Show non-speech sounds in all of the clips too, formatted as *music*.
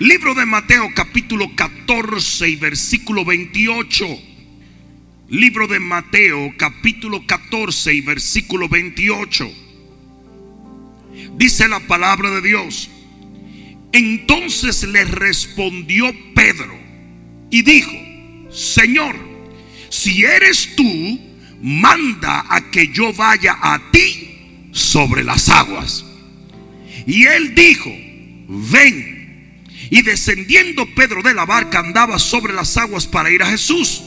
Libro de Mateo capítulo 14 y versículo 28. Libro de Mateo capítulo 14 y versículo 28. Dice la palabra de Dios. Entonces le respondió Pedro y dijo, Señor, si eres tú, manda a que yo vaya a ti sobre las aguas. Y él dijo, ven. Y descendiendo Pedro de la barca andaba sobre las aguas para ir a Jesús.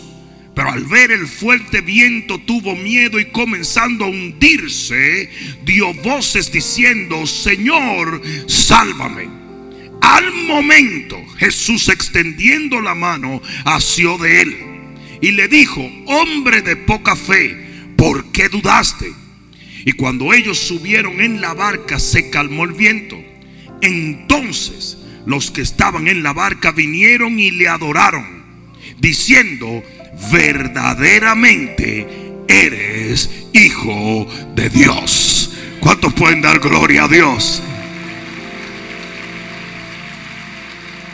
Pero al ver el fuerte viento tuvo miedo y comenzando a hundirse, dio voces diciendo, Señor, sálvame. Al momento Jesús extendiendo la mano asió de él y le dijo, hombre de poca fe, ¿por qué dudaste? Y cuando ellos subieron en la barca se calmó el viento. Entonces los que estaban en la barca vinieron y le adoraron, diciendo, verdaderamente eres hijo de Dios. ¿Cuántos pueden dar gloria a Dios?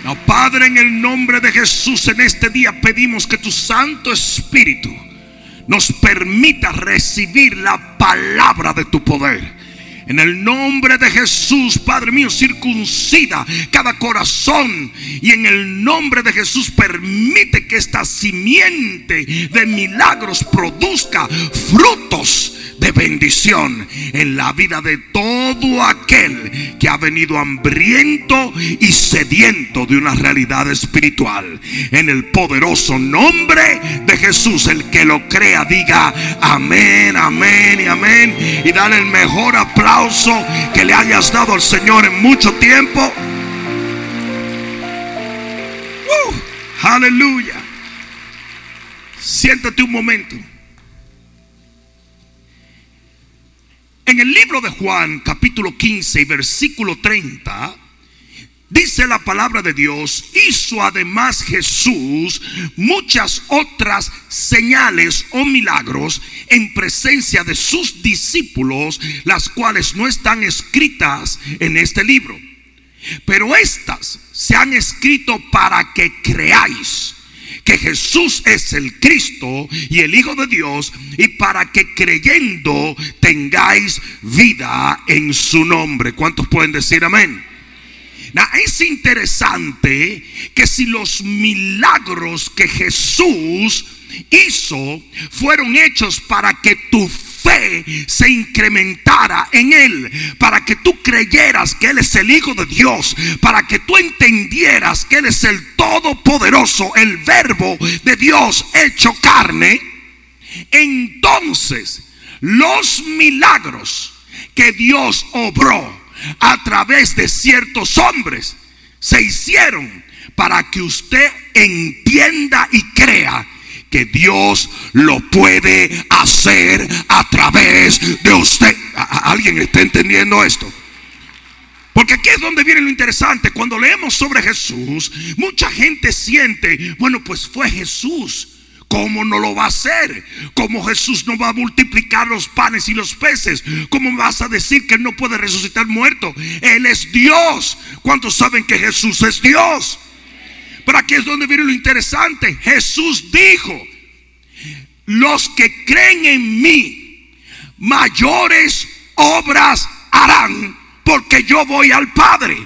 No, Padre, en el nombre de Jesús, en este día pedimos que tu Santo Espíritu nos permita recibir la palabra de tu poder. En el nombre de Jesús, Padre mío, circuncida cada corazón. Y en el nombre de Jesús permite que esta simiente de milagros produzca frutos de bendición en la vida de todo aquel que ha venido hambriento y sediento de una realidad espiritual. En el poderoso nombre de Jesús, el que lo crea, diga amén, amén y amén. Y dale el mejor aplauso que le hayas dado al Señor en mucho tiempo. Uh, aleluya. Siéntate un momento. En el libro de Juan, capítulo 15 y versículo 30, dice la palabra de Dios, hizo además Jesús muchas otras señales o milagros en presencia de sus discípulos, las cuales no están escritas en este libro. Pero estas se han escrito para que creáis que Jesús es el Cristo y el Hijo de Dios y para que creyendo tengáis vida en su nombre. ¿Cuántos pueden decir amén? es interesante que si los milagros que Jesús hizo fueron hechos para que tu se incrementara en Él, para que tú creyeras que Él es el Hijo de Dios, para que tú entendieras que Él es el Todopoderoso, el Verbo de Dios hecho carne, entonces los milagros que Dios obró a través de ciertos hombres se hicieron para que usted entienda y crea que Dios lo puede hacer a través de usted. ¿Alguien está entendiendo esto? Porque aquí es donde viene lo interesante. Cuando leemos sobre Jesús, mucha gente siente, bueno, pues fue Jesús. ¿Cómo no lo va a hacer? ¿Cómo Jesús no va a multiplicar los panes y los peces? ¿Cómo vas a decir que no puede resucitar muerto? Él es Dios. ¿Cuántos saben que Jesús es Dios? Pero aquí es donde viene lo interesante. Jesús dijo, los que creen en mí, mayores obras harán, porque yo voy al Padre.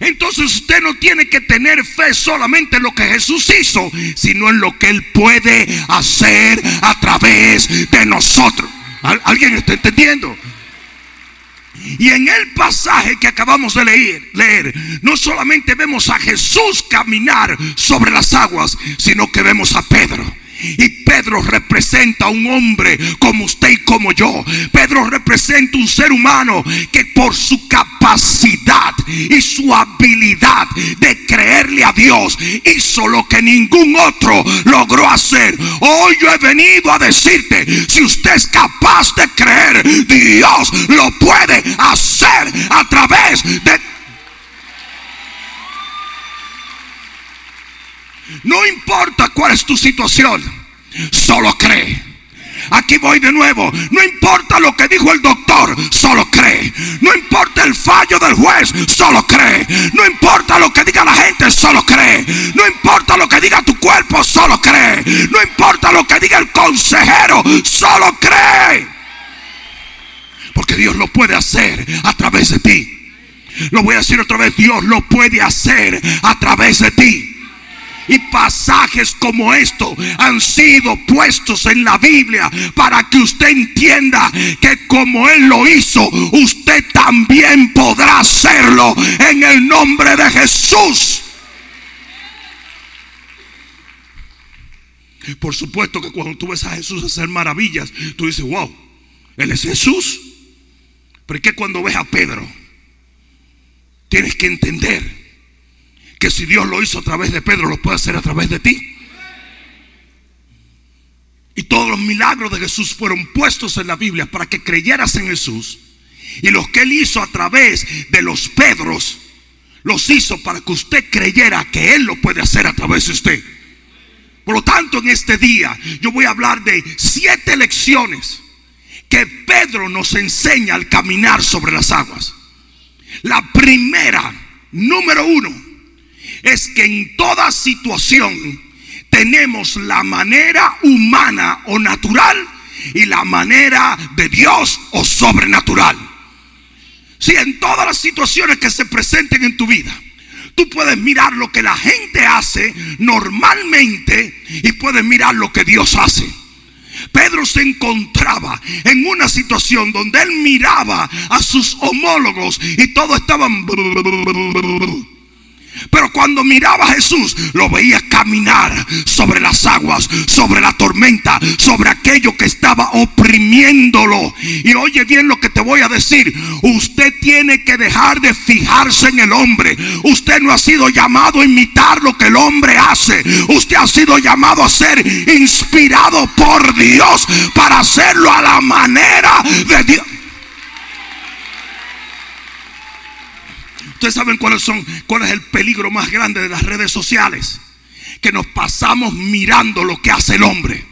Entonces usted no tiene que tener fe solamente en lo que Jesús hizo, sino en lo que Él puede hacer a través de nosotros. ¿Alguien está entendiendo? Y en el pasaje que acabamos de leer, leer, no solamente vemos a Jesús caminar sobre las aguas, sino que vemos a Pedro y Pedro representa a un hombre como usted y como yo. Pedro representa un ser humano que por su capacidad y su habilidad de creerle a Dios hizo lo que ningún otro logró hacer. Hoy yo he venido a decirte, si usted es capaz de creer, Dios lo puede hacer a través de No importa cuál es tu situación, solo cree. Aquí voy de nuevo. No importa lo que dijo el doctor, solo cree. No importa el fallo del juez, solo cree. No importa lo que diga la gente, solo cree. No importa lo que diga tu cuerpo, solo cree. No importa lo que diga el consejero, solo cree. Porque Dios lo puede hacer a través de ti. Lo voy a decir otra vez, Dios lo puede hacer a través de ti. Y pasajes como esto han sido puestos en la Biblia para que usted entienda que como Él lo hizo, usted también podrá hacerlo en el nombre de Jesús. Por supuesto que cuando tú ves a Jesús hacer maravillas, tú dices, wow, Él es Jesús. Pero es que cuando ves a Pedro, tienes que entender que si Dios lo hizo a través de Pedro, lo puede hacer a través de ti. Y todos los milagros de Jesús fueron puestos en la Biblia para que creyeras en Jesús. Y los que él hizo a través de los Pedros, los hizo para que usted creyera que él lo puede hacer a través de usted. Por lo tanto, en este día yo voy a hablar de siete lecciones que Pedro nos enseña al caminar sobre las aguas. La primera, número uno, es que en toda situación tenemos la manera humana o natural y la manera de Dios o sobrenatural. Si en todas las situaciones que se presenten en tu vida, tú puedes mirar lo que la gente hace normalmente y puedes mirar lo que Dios hace. Pedro se encontraba en una situación donde él miraba a sus homólogos y todos estaban pero cuando miraba a Jesús, lo veía caminar sobre las aguas, sobre la tormenta, sobre aquello que estaba oprimiéndolo. Y oye bien lo que te voy a decir. Usted tiene que dejar de fijarse en el hombre. Usted no ha sido llamado a imitar lo que el hombre hace. Usted ha sido llamado a ser inspirado por Dios para hacerlo a la manera de Dios. Ustedes saben cuáles son, cuál es el peligro más grande de las redes sociales. Que nos pasamos mirando lo que hace el hombre.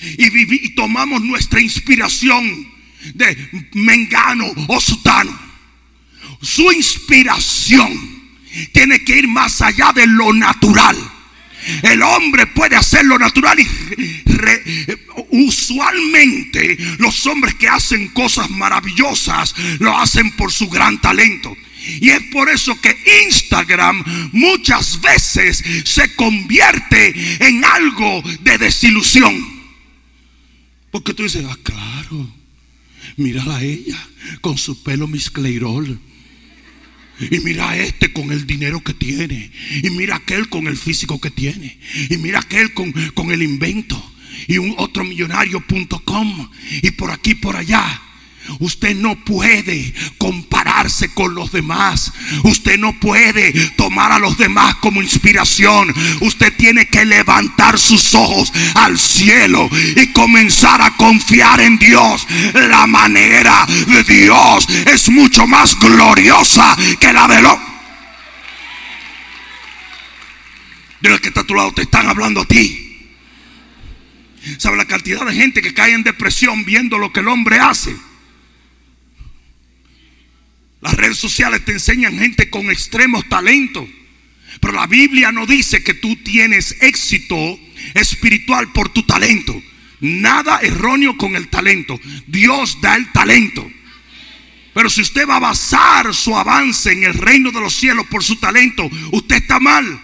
Y, y tomamos nuestra inspiración de Mengano o Sutano. Su inspiración tiene que ir más allá de lo natural. El hombre puede hacer lo natural y usualmente los hombres que hacen cosas maravillosas lo hacen por su gran talento. Y es por eso que Instagram muchas veces se convierte en algo de desilusión. Porque tú dices, ah, claro, mira a ella con su pelo miscleirol y mira a este con el dinero que tiene. Y mira aquel con el físico que tiene. Y mira aquel con, con el invento. Y un otro millonario.com. Y por aquí, por allá. Usted no puede con los demás. Usted no puede tomar a los demás como inspiración. Usted tiene que levantar sus ojos al cielo y comenzar a confiar en Dios. La manera de Dios es mucho más gloriosa que la. De los que está a tu lado te están hablando a ti. ¿Sabe la cantidad de gente que cae en depresión viendo lo que el hombre hace? Las redes sociales te enseñan gente con extremos talentos. Pero la Biblia no dice que tú tienes éxito espiritual por tu talento. Nada erróneo con el talento. Dios da el talento. Pero si usted va a basar su avance en el reino de los cielos por su talento, usted está mal.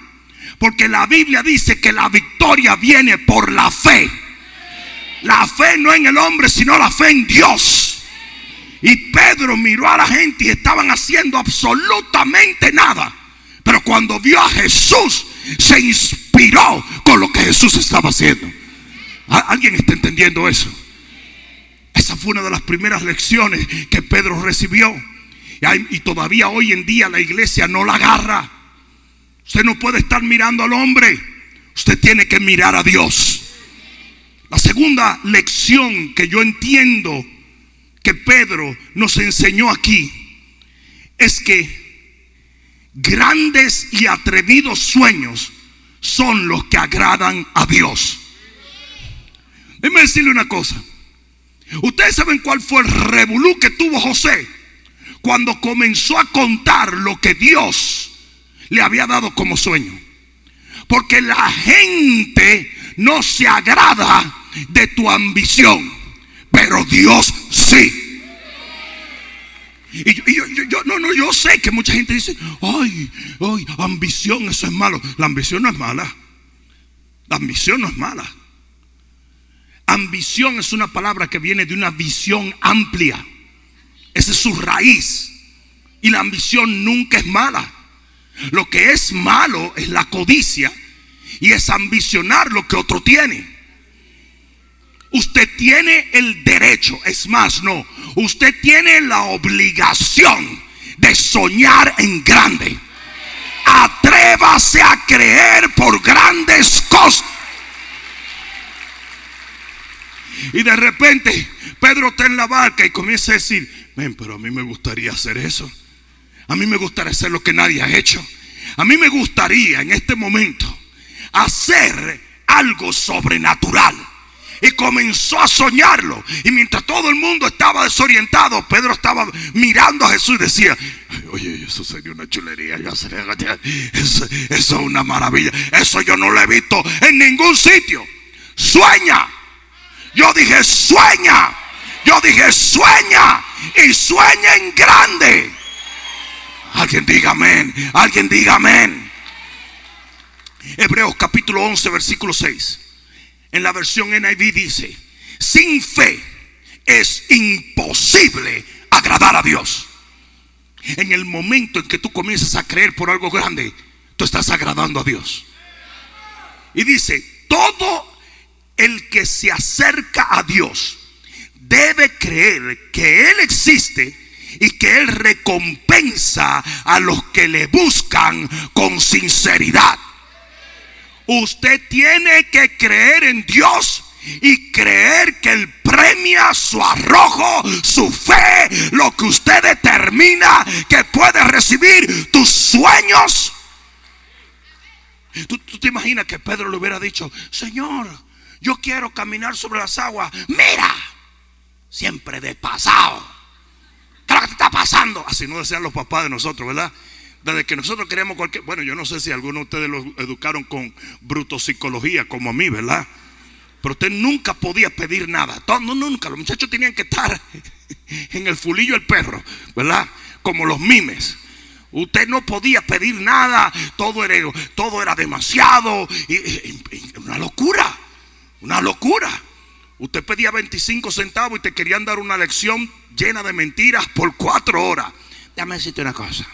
Porque la Biblia dice que la victoria viene por la fe. La fe no en el hombre, sino la fe en Dios. Y Pedro miró a la gente y estaban haciendo absolutamente nada. Pero cuando vio a Jesús, se inspiró con lo que Jesús estaba haciendo. ¿Alguien está entendiendo eso? Esa fue una de las primeras lecciones que Pedro recibió. Y todavía hoy en día la iglesia no la agarra. Usted no puede estar mirando al hombre. Usted tiene que mirar a Dios. La segunda lección que yo entiendo que Pedro nos enseñó aquí es que grandes y atrevidos sueños son los que agradan a Dios. Déjeme decirle una cosa. Ustedes saben cuál fue el revolú que tuvo José cuando comenzó a contar lo que Dios le había dado como sueño. Porque la gente no se agrada de tu ambición, pero Dios sí. Y yo, no, no, yo sé que mucha gente dice, ay, ay, ambición, eso es malo. La ambición no es mala. La ambición no es mala. Ambición es una palabra que viene de una visión amplia. Esa es su raíz. Y la ambición nunca es mala. Lo que es malo es la codicia y es ambicionar lo que otro tiene. Usted tiene el derecho, es más, no, usted tiene la obligación de soñar en grande. Atrévase a creer por grandes cosas. Y de repente Pedro está en la barca y comienza a decir, ven, pero a mí me gustaría hacer eso. A mí me gustaría hacer lo que nadie ha hecho. A mí me gustaría en este momento hacer algo sobrenatural y comenzó a soñarlo. Y mientras todo el mundo estaba desorientado, Pedro estaba mirando a Jesús y decía, oye, eso sería una chulería, eso, es una maravilla. Eso yo no lo he visto en ningún sitio. Sueña. Yo dije, sueña. Yo dije, sueña. Y sueña en grande. Alguien diga amén. Alguien diga amén. Hebreos capítulo 11, versículo 6 en la versión NIV dice, sin fe es imposible agradar a Dios. En el momento en que tú comienzas a creer por algo grande, tú estás agradando a Dios. Y dice, todo el que se acerca a Dios debe creer que Él existe y que Él recompensa a los que le buscan con sinceridad. Usted tiene que creer en Dios y creer que Él premia su arrojo, su fe, lo que usted determina que puede recibir tus sueños. ¿Tú, te imaginas que Pedro le hubiera dicho, Señor, yo quiero caminar sobre las aguas. Mira, siempre de pasado. ¿Qué es lo que te está pasando? Así no decían los papás de nosotros, ¿verdad? Desde que nosotros queremos cualquier. Bueno, yo no sé si algunos de ustedes los educaron con brutopsicología como a mí, ¿verdad? Pero usted nunca podía pedir nada. Todo, no, nunca. Los muchachos tenían que estar *laughs* en el fulillo del perro, ¿verdad? Como los mimes. Usted no podía pedir nada. Todo era, todo era demasiado. una locura. Una locura. Usted pedía 25 centavos y te querían dar una lección llena de mentiras por cuatro horas. Déjame decirte una cosa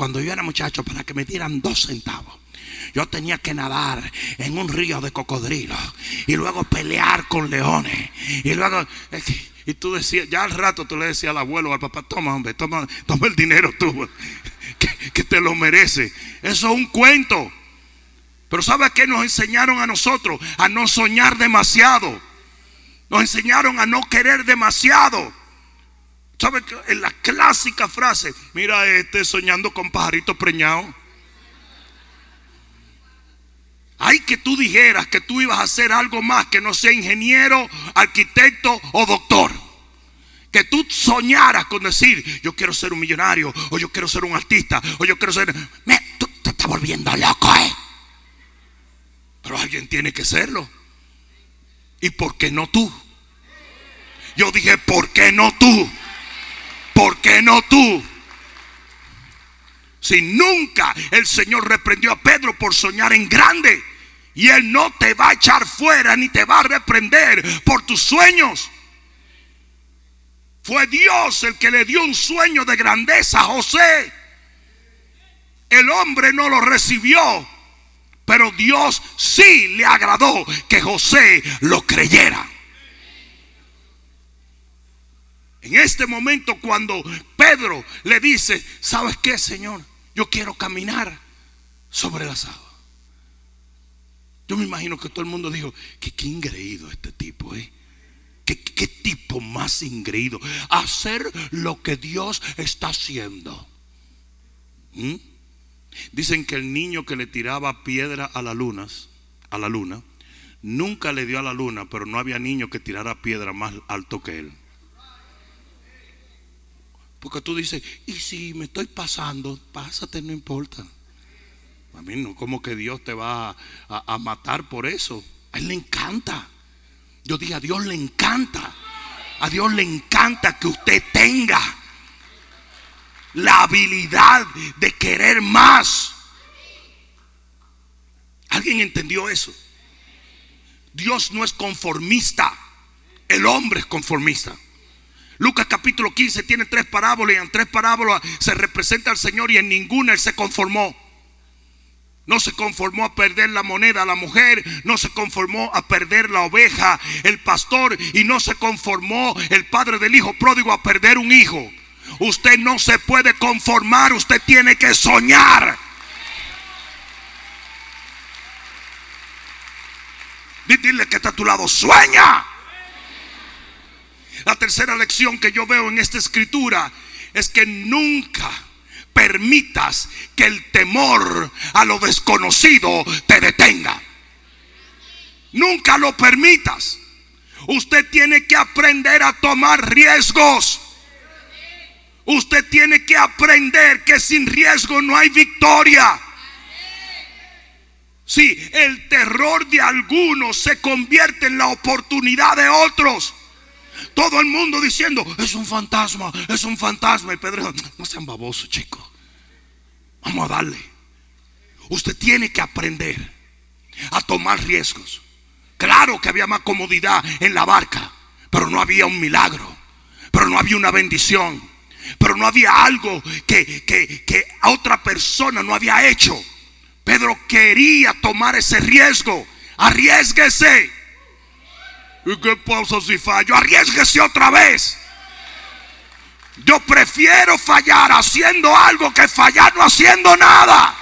cuando yo era muchacho, para que me dieran dos centavos. Yo tenía que nadar en un río de cocodrilos y luego pelear con leones. Y luego, y tú decías, ya al rato tú le decías al abuelo, al papá, toma, hombre, toma, toma el dinero tú, *laughs* que, que te lo merece. Eso es un cuento. Pero ¿sabes qué nos enseñaron a nosotros? A no soñar demasiado. Nos enseñaron a no querer demasiado. ¿Sabe en la clásica frase? Mira este soñando con pajaritos preñados. Hay que tú dijeras que tú ibas a hacer algo más que no sea ingeniero, arquitecto o doctor. Que tú soñaras con decir, yo quiero ser un millonario, o yo quiero ser un artista, o yo quiero ser... Me, tú te estás volviendo loco, ¿eh? Pero alguien tiene que serlo. ¿Y por qué no tú? Yo dije, ¿por qué no tú? ¿Por qué no tú? Si nunca el Señor reprendió a Pedro por soñar en grande. Y Él no te va a echar fuera ni te va a reprender por tus sueños. Fue Dios el que le dio un sueño de grandeza a José. El hombre no lo recibió, pero Dios sí le agradó que José lo creyera. En este momento cuando Pedro le dice, ¿sabes qué, Señor? Yo quiero caminar sobre las aguas. Yo me imagino que todo el mundo dijo, qué ingreído este tipo, ¿eh? ¿Qué, tipo más ingreído? Hacer lo que Dios está haciendo. ¿Mm? Dicen que el niño que le tiraba piedra a las a la luna, nunca le dio a la luna, pero no había niño que tirara piedra más alto que él. Porque tú dices, y si me estoy pasando, pásate, no importa. A mí no, como que Dios te va a, matar por eso. A Él le encanta. Yo dije, a Dios le encanta. A Dios le encanta que usted tenga la habilidad de querer más. ¿Alguien entendió eso? Dios no es conformista. El hombre es conformista. Lucas capítulo 15 tiene tres parábolas y en tres parábolas se representa al Señor y en ninguna Él se conformó. No se conformó a perder la moneda a la mujer, no se conformó a perder la oveja, el pastor, y no se conformó el padre del hijo pródigo a perder un hijo. Usted no se puede conformar, usted tiene que soñar. Dile que está a tu lado, sueña. La tercera lección que yo veo en esta escritura es que nunca permitas que el temor a lo desconocido te detenga. Nunca lo permitas. Usted tiene que aprender a tomar riesgos. Usted tiene que aprender que sin riesgo no hay victoria. Si el terror de algunos se convierte en la oportunidad de otros. Todo el mundo diciendo, es un fantasma, es un fantasma. Y Pedro, no sean babosos, chicos. Vamos a darle. Usted tiene que aprender a tomar riesgos. Claro que había más comodidad en la barca, pero no había un milagro, pero no había una bendición, pero no había algo que, que a otra persona no había hecho. Pedro quería tomar ese riesgo. Arriesguese. ¿Y qué pasa si fallo? Arriesguese otra vez. Yo prefiero fallar haciendo algo que fallar no haciendo nada.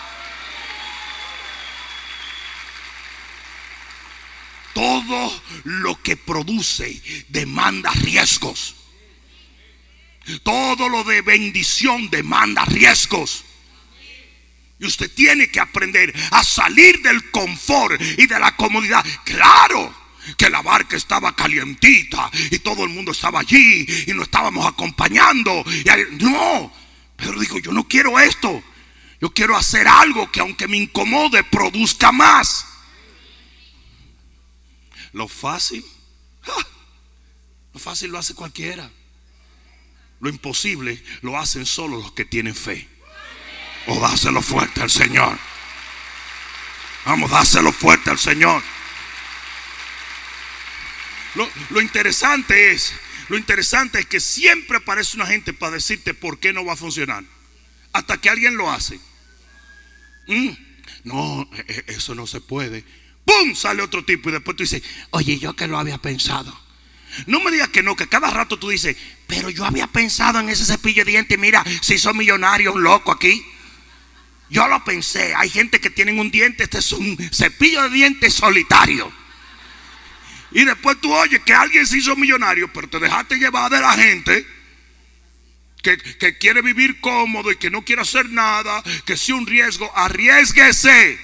Todo lo que produce demanda riesgos. Todo lo de bendición demanda riesgos. Y usted tiene que aprender a salir del confort y de la comodidad. Claro que la barca estaba calientita y todo el mundo estaba allí y nos estábamos acompañando. no, pero digo, yo no quiero esto. Yo quiero hacer algo que aunque me incomode, produzca más. Lo fácil, lo fácil lo hace cualquiera. Lo imposible lo hacen solo los que tienen fe. O dáselo fuerte al Señor. Vamos, dáselo fuerte al Señor. Lo, interesante es, lo interesante es que siempre aparece una gente para decirte por qué no va a funcionar. Hasta que alguien lo hace. Mm, no, e, e, eso no se puede. ¡Pum! Sale otro tipo y después tú dices, oye, yo que lo había pensado. No me digas que no, que cada rato tú dices, pero yo había pensado en ese cepillo de dientes. Mira, si son millonarios, loco aquí. Yo lo pensé. Hay gente que tienen un diente. Este es un cepillo de dientes solitario. Y después tú oyes que alguien se hizo millonario, pero te dejaste llevar de la gente que, que quiere vivir cómodo y que no quiere hacer nada, que sea un riesgo. Arriesguese.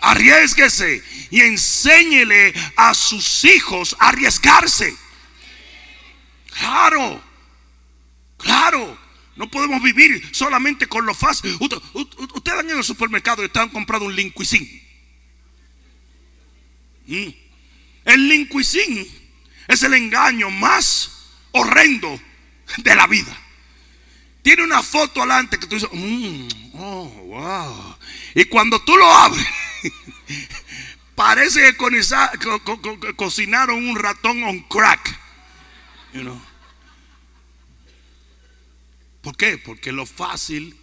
Arriesguese y enséñele a sus hijos a arriesgarse. Claro, claro. No podemos vivir solamente con lo fácil. Ustedes han ido al supermercado y ustedes han comprado un linguicín. El linguicín es el engaño más horrendo de la vida. Tiene una foto adelante que tú dices, mm, oh, wow. Y cuando tú lo abres, *laughs* parece que cocinaron un ratón on crack. You know. ¿Por qué? Porque lo fácil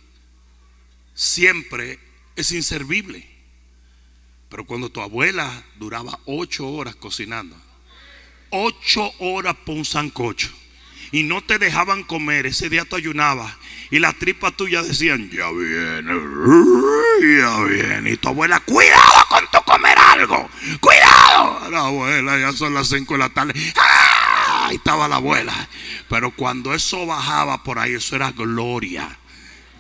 siempre es inservible. Pero cuando tu abuela duraba ocho horas cocinando, ocho horas por un sancocho, y no te dejaban comer, ese día tú ayunabas, y las tripas tuyas decían, ya viene, ya viene, y tu abuela, cuidado con tu comer algo, cuidado. La abuela, ya son las cinco de la tarde, ¡Ah! ahí estaba la abuela. Pero cuando eso bajaba por ahí, eso era gloria.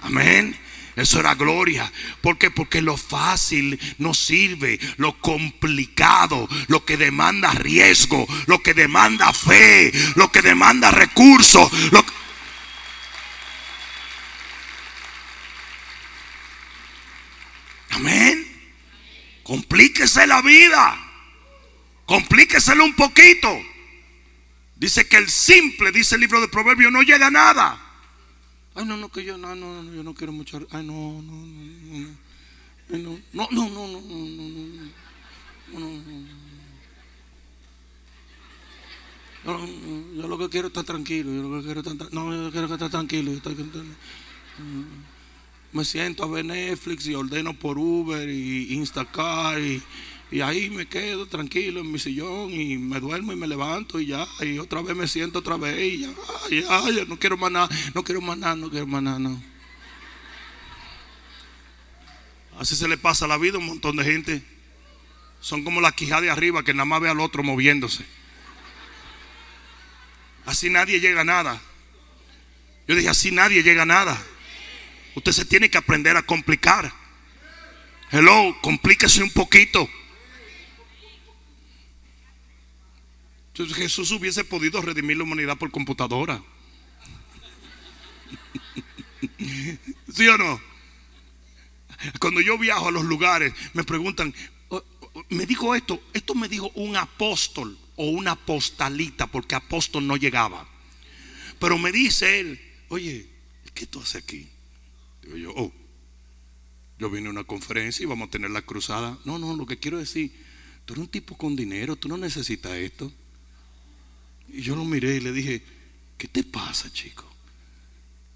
Amén. Eso era gloria. ¿Por qué? Porque lo fácil no sirve. Lo complicado, lo que demanda riesgo, lo que demanda fe, lo que demanda recursos. Amén. Complíquese la vida. Complíqueselo un poquito. Dice que el simple, dice el libro de Proverbios, no llega a nada. Ay, no, no, que yo no, no, no, yo no quiero mucho. Ay, no, no, no, no. No, no, no, no, no, no, no, no. Yo lo que quiero es estar tranquilo. Yo lo que quiero es estar, no, yo quiero estar tranquilo. Me siento a ver Netflix y ordeno por Uber y Instacart y y ahí me quedo tranquilo en mi sillón y me duermo y me levanto y ya. Y otra vez me siento otra vez y ya, ya, no quiero más nada, no quiero más nada, no quiero más nada. Así se le pasa la vida a un montón de gente. Son como la quijada de arriba que nada más ve al otro moviéndose. Así nadie llega a nada. Yo dije, así nadie llega a nada. Usted se tiene que aprender a complicar. Hello, complíquese un poquito. Entonces Jesús hubiese podido redimir la humanidad por computadora. *laughs* ¿Sí o no? Cuando yo viajo a los lugares, me preguntan, oh, oh, me dijo esto, esto me dijo un apóstol o una postalita, porque apóstol no llegaba. Pero me dice él, oye, ¿qué tú haces aquí? Digo yo, oh, yo vine a una conferencia y vamos a tener la cruzada. No, no, lo que quiero decir, tú eres un tipo con dinero, tú no necesitas esto. Y yo lo miré y le dije, ¿qué te pasa, chico?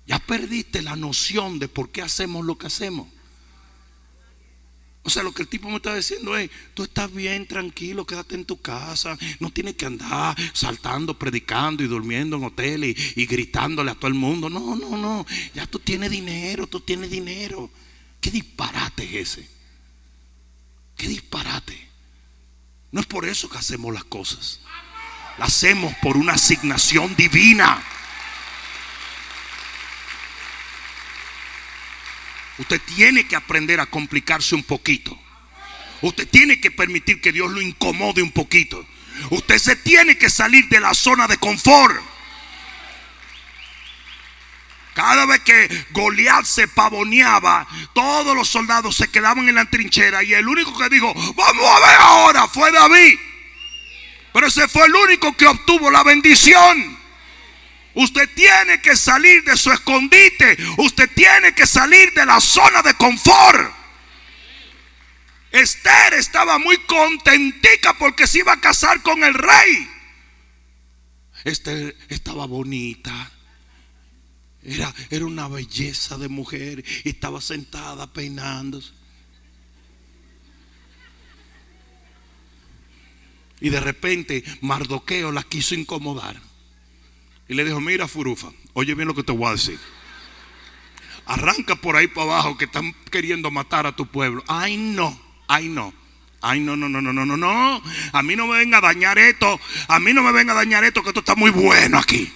Ya perdiste la noción de por qué hacemos lo que hacemos. O sea, lo que el tipo me está diciendo es, tú estás bien, tranquilo, quédate en tu casa, no tienes que andar saltando, predicando y durmiendo en hoteles y, y, gritándole a todo el mundo. No, no, no, ya tú tienes dinero, tú tienes dinero. ¿Qué disparate es ese? ¿Qué disparate? No es por eso que hacemos las cosas. La hacemos por una asignación divina. Usted tiene que aprender a complicarse un poquito. Usted tiene que permitir que Dios lo incomode un poquito. Usted se tiene que salir de la zona de confort. Cada vez que Goliat se pavoneaba, todos los soldados se quedaban en la trinchera y el único que dijo, vamos a ver ahora, fue David. Pero ese fue el único que obtuvo la bendición. Usted tiene que salir de su escondite. Usted tiene que salir de la zona de confort. Esther estaba muy contentica porque se iba a casar con el rey. Esther estaba bonita. Era, era una belleza de mujer y estaba sentada peinándose. Y de repente Mardoqueo la quiso incomodar. Y le dijo, mira Furufa, oye bien lo que te voy a decir. Arranca por ahí para abajo que están queriendo matar a tu pueblo. Ay no, ay no. Ay, no, no, no, no, no, no, no. A mí no me venga a dañar esto. A mí no me venga a dañar esto, que esto está muy bueno aquí.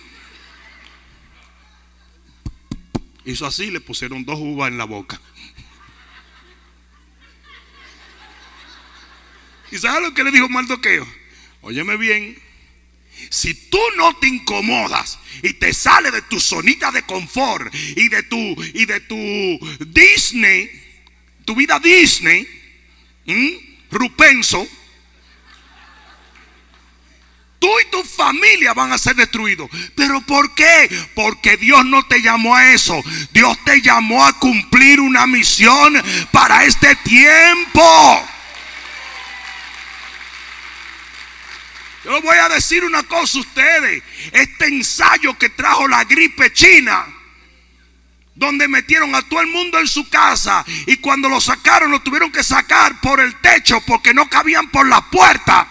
Hizo así, le pusieron dos uvas en la boca. ¿Y sabes lo que le dijo Mardoqueo? Óyeme bien. Si tú no te incomodas y te sales de tu zonita de confort y de tu y de tu Disney, tu vida Disney, rupenso, tú y tu familia van a ser destruidos. ¿Pero por qué? Porque Dios no te llamó a eso. Dios te llamó a cumplir una misión para este tiempo. Yo voy a decir una cosa a ustedes. Este ensayo que trajo la gripe china, donde metieron a todo el mundo en su casa y cuando lo sacaron lo tuvieron que sacar por el techo porque no cabían por la puerta.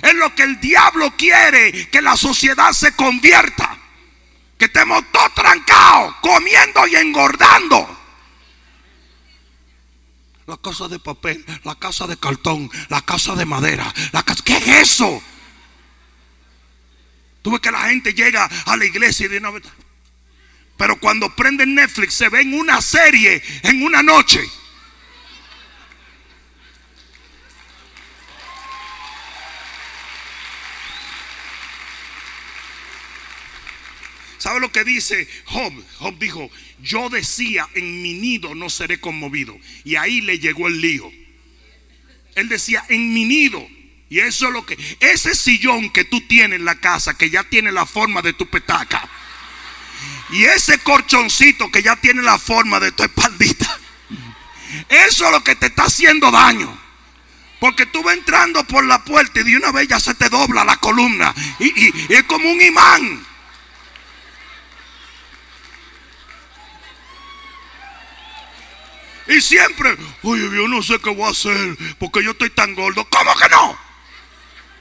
Es lo que el diablo quiere, que la sociedad se convierta. Que estemos todos trancados, comiendo y engordando. La casa de papel, la casa de cartón, la casa de madera. La casa, ¿Qué es eso? Tú ves que la gente llega a la iglesia y de una Pero cuando prenden Netflix se ven una serie en una noche. ¿Sabe lo que dice Job? Job dijo, yo decía, en mi nido no seré conmovido. Y ahí le llegó el lío. Él decía, en mi nido. Y eso es lo que, ese sillón que tú tienes en la casa, que ya tiene la forma de tu petaca. Y ese corchoncito que ya tiene la forma de tu espaldita. Eso es lo que te está haciendo daño. Porque tú vas entrando por la puerta y de una vez ya se te dobla la columna. Y, es como un imán. Y siempre, oye, yo no sé qué voy a hacer porque yo estoy tan gordo. ¿Cómo que no?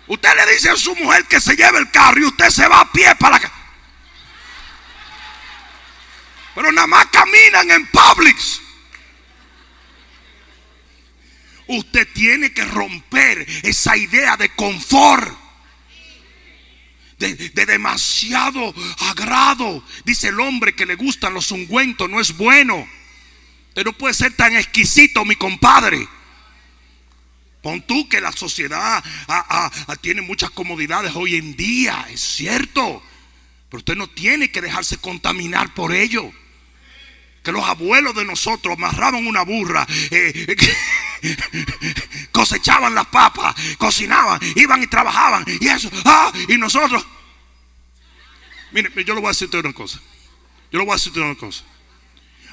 Usted le dice a su mujer que se lleve el carro y usted se va a pie para la. Pero nada más caminan en Publix. Usted tiene que romper esa idea de confort. De, de, demasiado agrado. Dice el hombre que le gustan los ungüentos, no es bueno. Usted no puede ser tan exquisito, mi compadre. Pon tú que la sociedad ah, ah, tiene muchas comodidades hoy en día, es cierto. Pero usted no tiene que dejarse contaminar por ello. Que los abuelos de nosotros amarraban una burra, eh, *laughs* cosechaban las papas, cocinaban, iban y trabajaban. Y eso, ah, y nosotros. Mire, yo le voy a decirte una cosa. Yo le voy a decirte una cosa.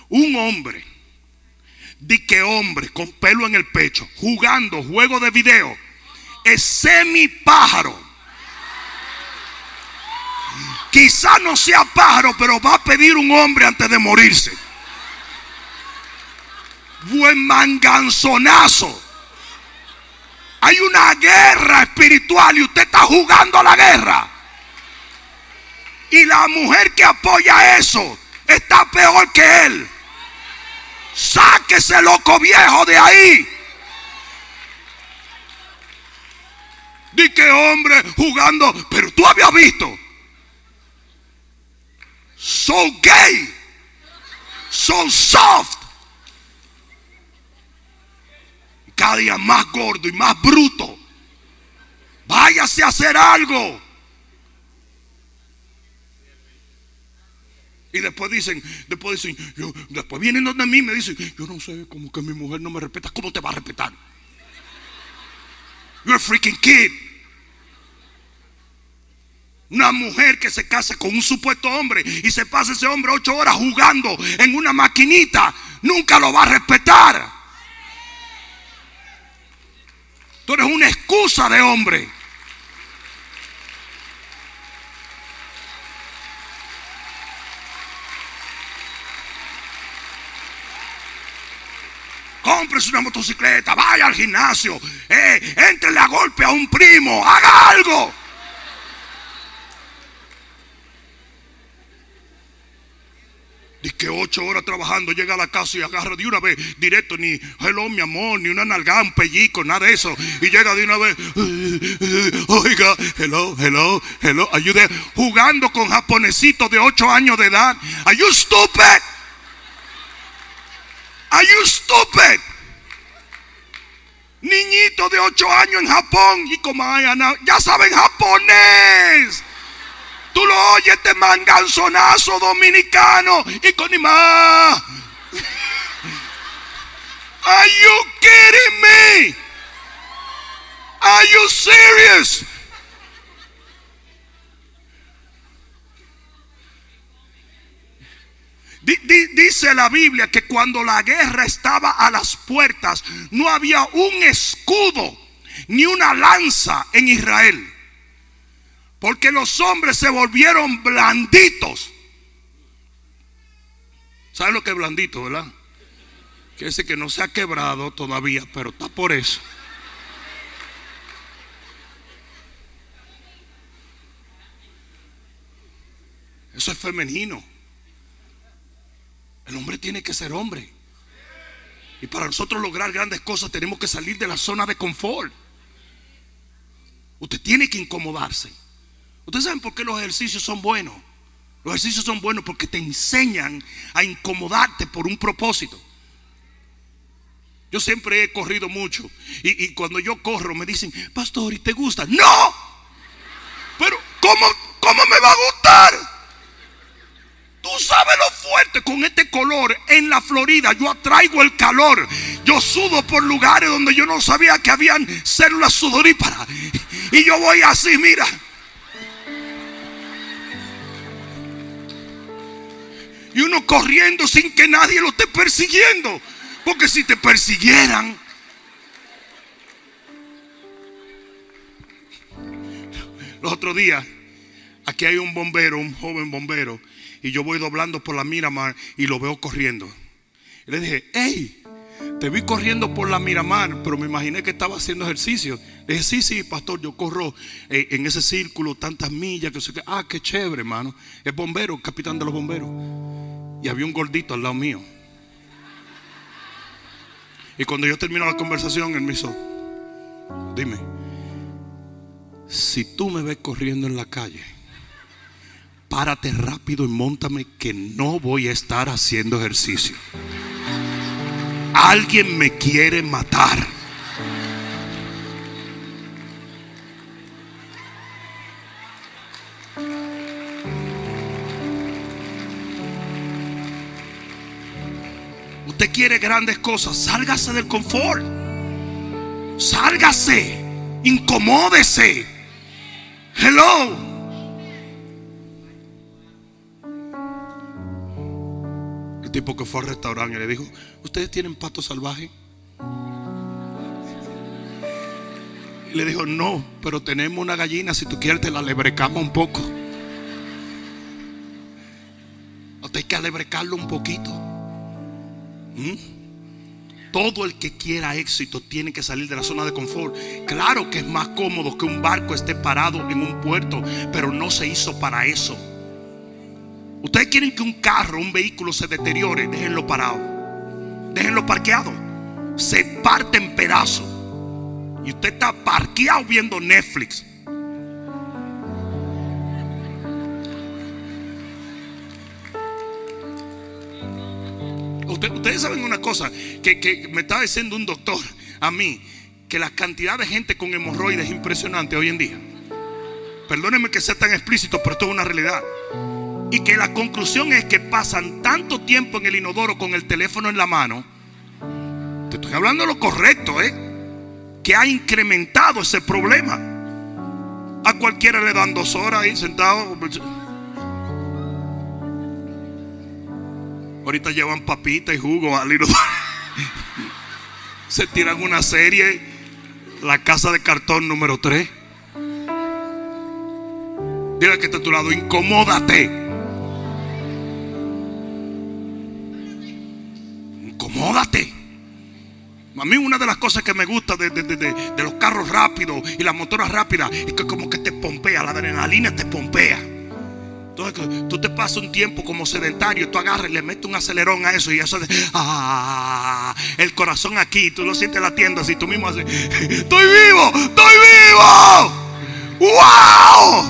Un hombre Di que hombre con pelo en el pecho, jugando juego de video, es semi pájaro. Quizá no sea pájaro, pero va a pedir un hombre antes de morirse. Buen manganzonazo. Hay una guerra espiritual y usted está jugando a la guerra. Y la mujer que apoya eso está peor que él. Sáquese loco viejo de ahí. Di que hombre jugando, pero tú habías visto. So gay, so soft. Cada día más gordo y más bruto. Váyase a hacer algo. Y después dicen, después dicen, yo, después vienen donde mí y me dicen, yo no sé, como que mi mujer no me respeta. ¿Cómo te va a respetar? You're a freaking kid. Una mujer que se casa con un supuesto hombre y se pasa ese hombre ocho horas jugando en una maquinita, nunca lo va a respetar. Tú eres una excusa de hombre. Cómprese una motocicleta, vaya al gimnasio, eh, entrele a golpe a un primo, haga algo. Y que ocho horas trabajando llega a la casa y agarra de una vez directo, ni hello mi amor, ni una nalgada, un pellico, nada de eso. Y llega de una vez, oiga, hello, hello, hello, ayude, jugando con japonesitos de ocho años de edad. Are you stupid? Are you stupid? Niñito de 8 años en Japón y como ya saben japonés. Tú lo oyes este manganzonazo dominicano y con más. Are you kidding me? Are you serious? Dice la Biblia que cuando la guerra estaba a las puertas, no había un escudo ni una lanza en Israel. Porque los hombres se volvieron blanditos. ¿Sabe lo que es blandito, verdad? Que ese que no se ha quebrado todavía, pero está por eso. Eso es femenino. El hombre tiene que ser hombre. Y para nosotros lograr grandes cosas tenemos que salir de la zona de confort. Usted tiene que incomodarse. Ustedes saben por qué los ejercicios son buenos. Los ejercicios son buenos porque te enseñan a incomodarte por un propósito. Yo siempre he corrido mucho. Y, cuando yo corro me dicen, pastor, ¿y te gusta? No. Pero, ¿cómo, cómo me va a gustar? Tú sabes lo fuerte con este color en la Florida. Yo atraigo el calor. Yo sudo por lugares donde yo no sabía que habían células sudoríparas. Y yo voy así, mira. Y uno corriendo sin que nadie lo esté persiguiendo. Porque si te persiguieran, los otros días, aquí hay un bombero, un joven bombero, y yo voy doblando por la Miramar y lo veo corriendo. Le dije, hey, te vi corriendo por la Miramar, pero me imaginé que estaba haciendo ejercicio. Le dije, sí, sí, pastor, yo corro eh, en ese círculo tantas millas, que sé que, ah, qué chévere, hermano. Es bombero, capitán de los bomberos. Y había un gordito al lado mío. Y cuando yo termino la conversación, él me hizo, dime, si tú me ves corriendo en la calle, párate rápido y montame que no voy a estar haciendo ejercicio. Alguien me quiere matar. Usted quiere grandes cosas, sálgase del confort. Sálgase, incomódese. Hello. Tipo que fue al restaurante y le dijo, ¿ustedes tienen pato salvaje? Le dijo, no, pero tenemos una gallina, si tú quieres te la lebrecamos un poco. Usted hay que alebrecarlo un poquito. ¿Mm? Todo el que quiera éxito tiene que salir de la zona de confort. Claro que es más cómodo que un barco esté parado en un puerto, pero no se hizo para eso. Ustedes quieren que un carro, un vehículo se deteriore, déjenlo parado. Déjenlo parqueado. Se parte en pedazos. Y usted está parqueado viendo Netflix. ustedes saben una cosa que, me estaba diciendo un doctor a mí, que la cantidad de gente con hemorroides es impresionante hoy en día. Perdónenme que sea tan explícito, pero esto es una realidad. Y que la conclusión es que pasan tanto tiempo en el inodoro con el teléfono en la mano. Te estoy hablando lo correcto, ¿eh? Que ha incrementado ese problema. A cualquiera le dan dos horas ahí sentado. Ahorita llevan papita y jugo al *laughs* Se tiran una serie, La Casa de Cartón número 3. Dile que está a tu lado. Incomódate. A mí una de las cosas que me gusta de, de los carros rápidos y las motoras rápidas es que como que te pompea, la adrenalina te pompea. Entonces, tú te pasas un tiempo como sedentario, tú agarras y le metes un acelerón a eso y eso de, ah, el corazón aquí, tú lo sientes latiendo así, tú mismo haces, *laughs* estoy vivo, estoy vivo, wow.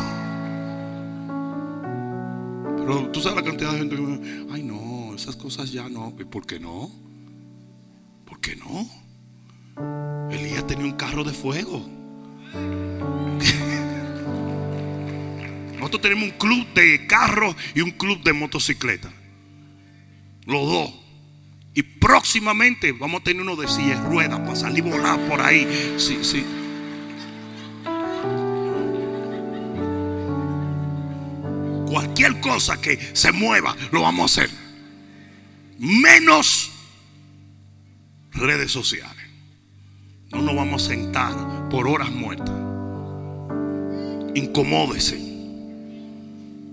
Pero tú sabes la cantidad de gente que me ay no, esas cosas ya no, ¿y por qué no? ¿Por qué no? Elías tenía un carro de fuego. Nosotros tenemos un club de carros y un club de motocicleta. Los dos. Y próximamente vamos a tener uno de sillas ruedas para salir volar por ahí. Sí, sí. Cualquier cosa que se mueva, lo vamos a hacer. Menos redes sociales. No nos vamos a sentar por horas muertas. Incomódese.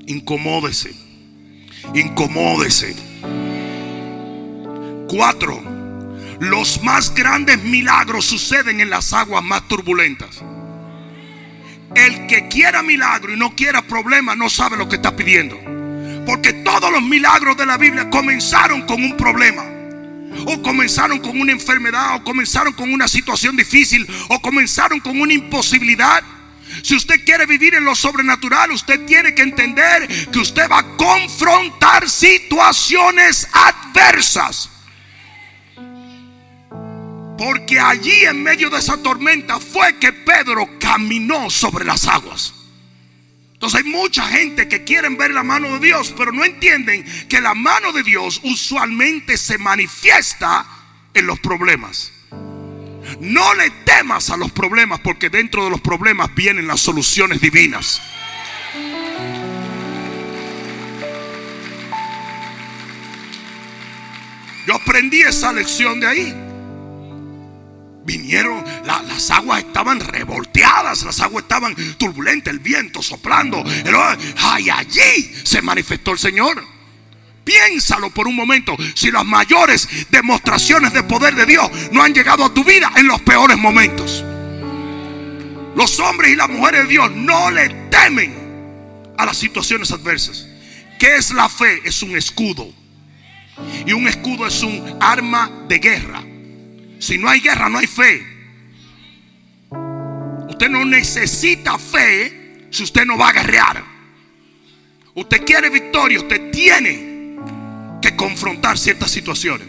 Incomódese. Incomódese. Cuatro. Los más grandes milagros suceden en las aguas más turbulentas. El que quiera milagro y no quiera problema no sabe lo que está pidiendo. Porque todos los milagros de la Biblia comenzaron con un problema. O comenzaron con una enfermedad. O comenzaron con una situación difícil. O comenzaron con una imposibilidad. Si usted quiere vivir en lo sobrenatural, usted tiene que entender que usted va a confrontar situaciones adversas. Porque allí en medio de esa tormenta fue que Pedro caminó sobre las aguas. Entonces hay mucha gente que quieren ver la mano de Dios, pero no entienden que la mano de Dios usualmente se manifiesta en los problemas. No le temas a los problemas porque dentro de los problemas vienen las soluciones divinas. Yo aprendí esa lección de ahí. Vinieron, las aguas estaban revolteadas, las aguas estaban turbulentas, el viento soplando. ay, allí se manifestó el Señor. Piénsalo por un momento. Si las mayores demostraciones de poder de Dios no han llegado a tu vida en los peores momentos. Los hombres y las mujeres de Dios no le temen a las situaciones adversas. ¿Qué es la fe? Es un escudo. Y un escudo es un arma de guerra. Si no hay guerra, no hay fe. Usted no necesita fe si usted no va a guerrear. Usted quiere victoria, usted tiene que confrontar ciertas situaciones.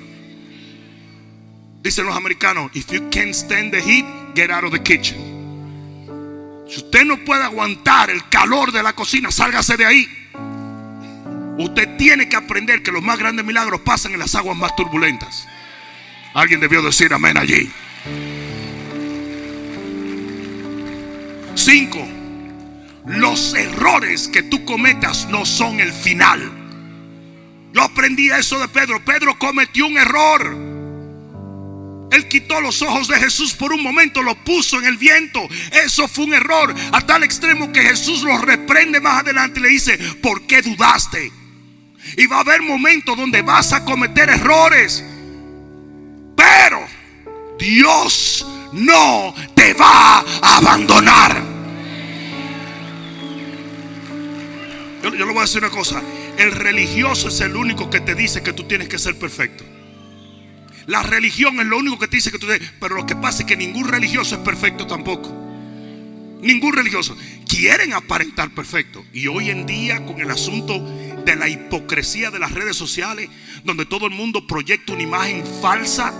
Dicen los americanos, if you can't stand the heat, get out of the kitchen. Si usted no puede aguantar el calor de la cocina, sálgase de ahí. Usted tiene que aprender que los más grandes milagros pasan en las aguas más turbulentas. Alguien debió decir amén allí. Cinco, los errores que tú cometas no son el final. Yo aprendí eso de Pedro. Pedro cometió un error. Él quitó los ojos de Jesús por un momento, lo puso en el viento. Eso fue un error a tal extremo que Jesús lo reprende más adelante y le dice, ¿por qué dudaste? Y va a haber momentos donde vas a cometer errores. Pero Dios no te va a abandonar. Yo, yo le voy a decir una cosa. El religioso es el único que te dice que tú tienes que ser perfecto. La religión es lo único que te dice que tú tienes. Pero lo que pasa es que ningún religioso es perfecto tampoco. Ningún religioso. Quieren aparentar perfecto. Y hoy en día con el asunto de la hipocresía de las redes sociales, donde todo el mundo proyecta una imagen falsa,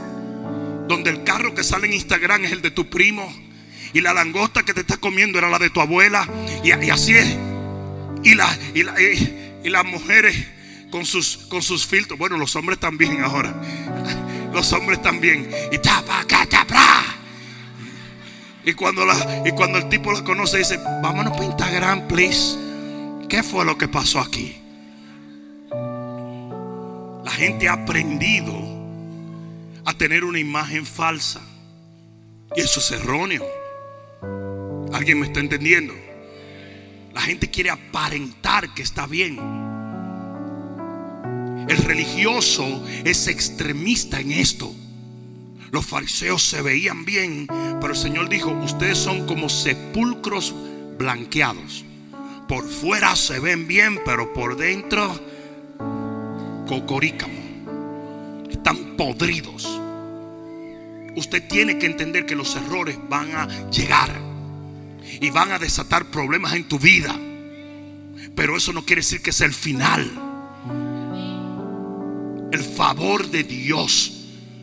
donde el carro que sale en Instagram es el de tu primo y la langosta que te estás comiendo era la de tu abuela. Y, así es. Y la, y y las mujeres con sus, con sus filtros. Bueno, los hombres también ahora. *laughs* Los hombres también. Y tapa, Y cuando, la, y cuando el tipo la conoce, dice: Vámonos para Instagram, please. ¿Qué fue lo que pasó aquí? La gente ha aprendido a tener una imagen falsa. Y eso es erróneo. ¿Alguien me está entendiendo? La gente quiere aparentar que está bien. El religioso es extremista en esto. Los fariseos se veían bien, pero el Señor dijo, ustedes son como sepulcros blanqueados. Por fuera se ven bien, pero por dentro cocorícamo. Están podridos. Usted tiene que entender que los errores van a llegar y van a desatar problemas en tu vida. Pero eso no quiere decir que sea el final. El favor de Dios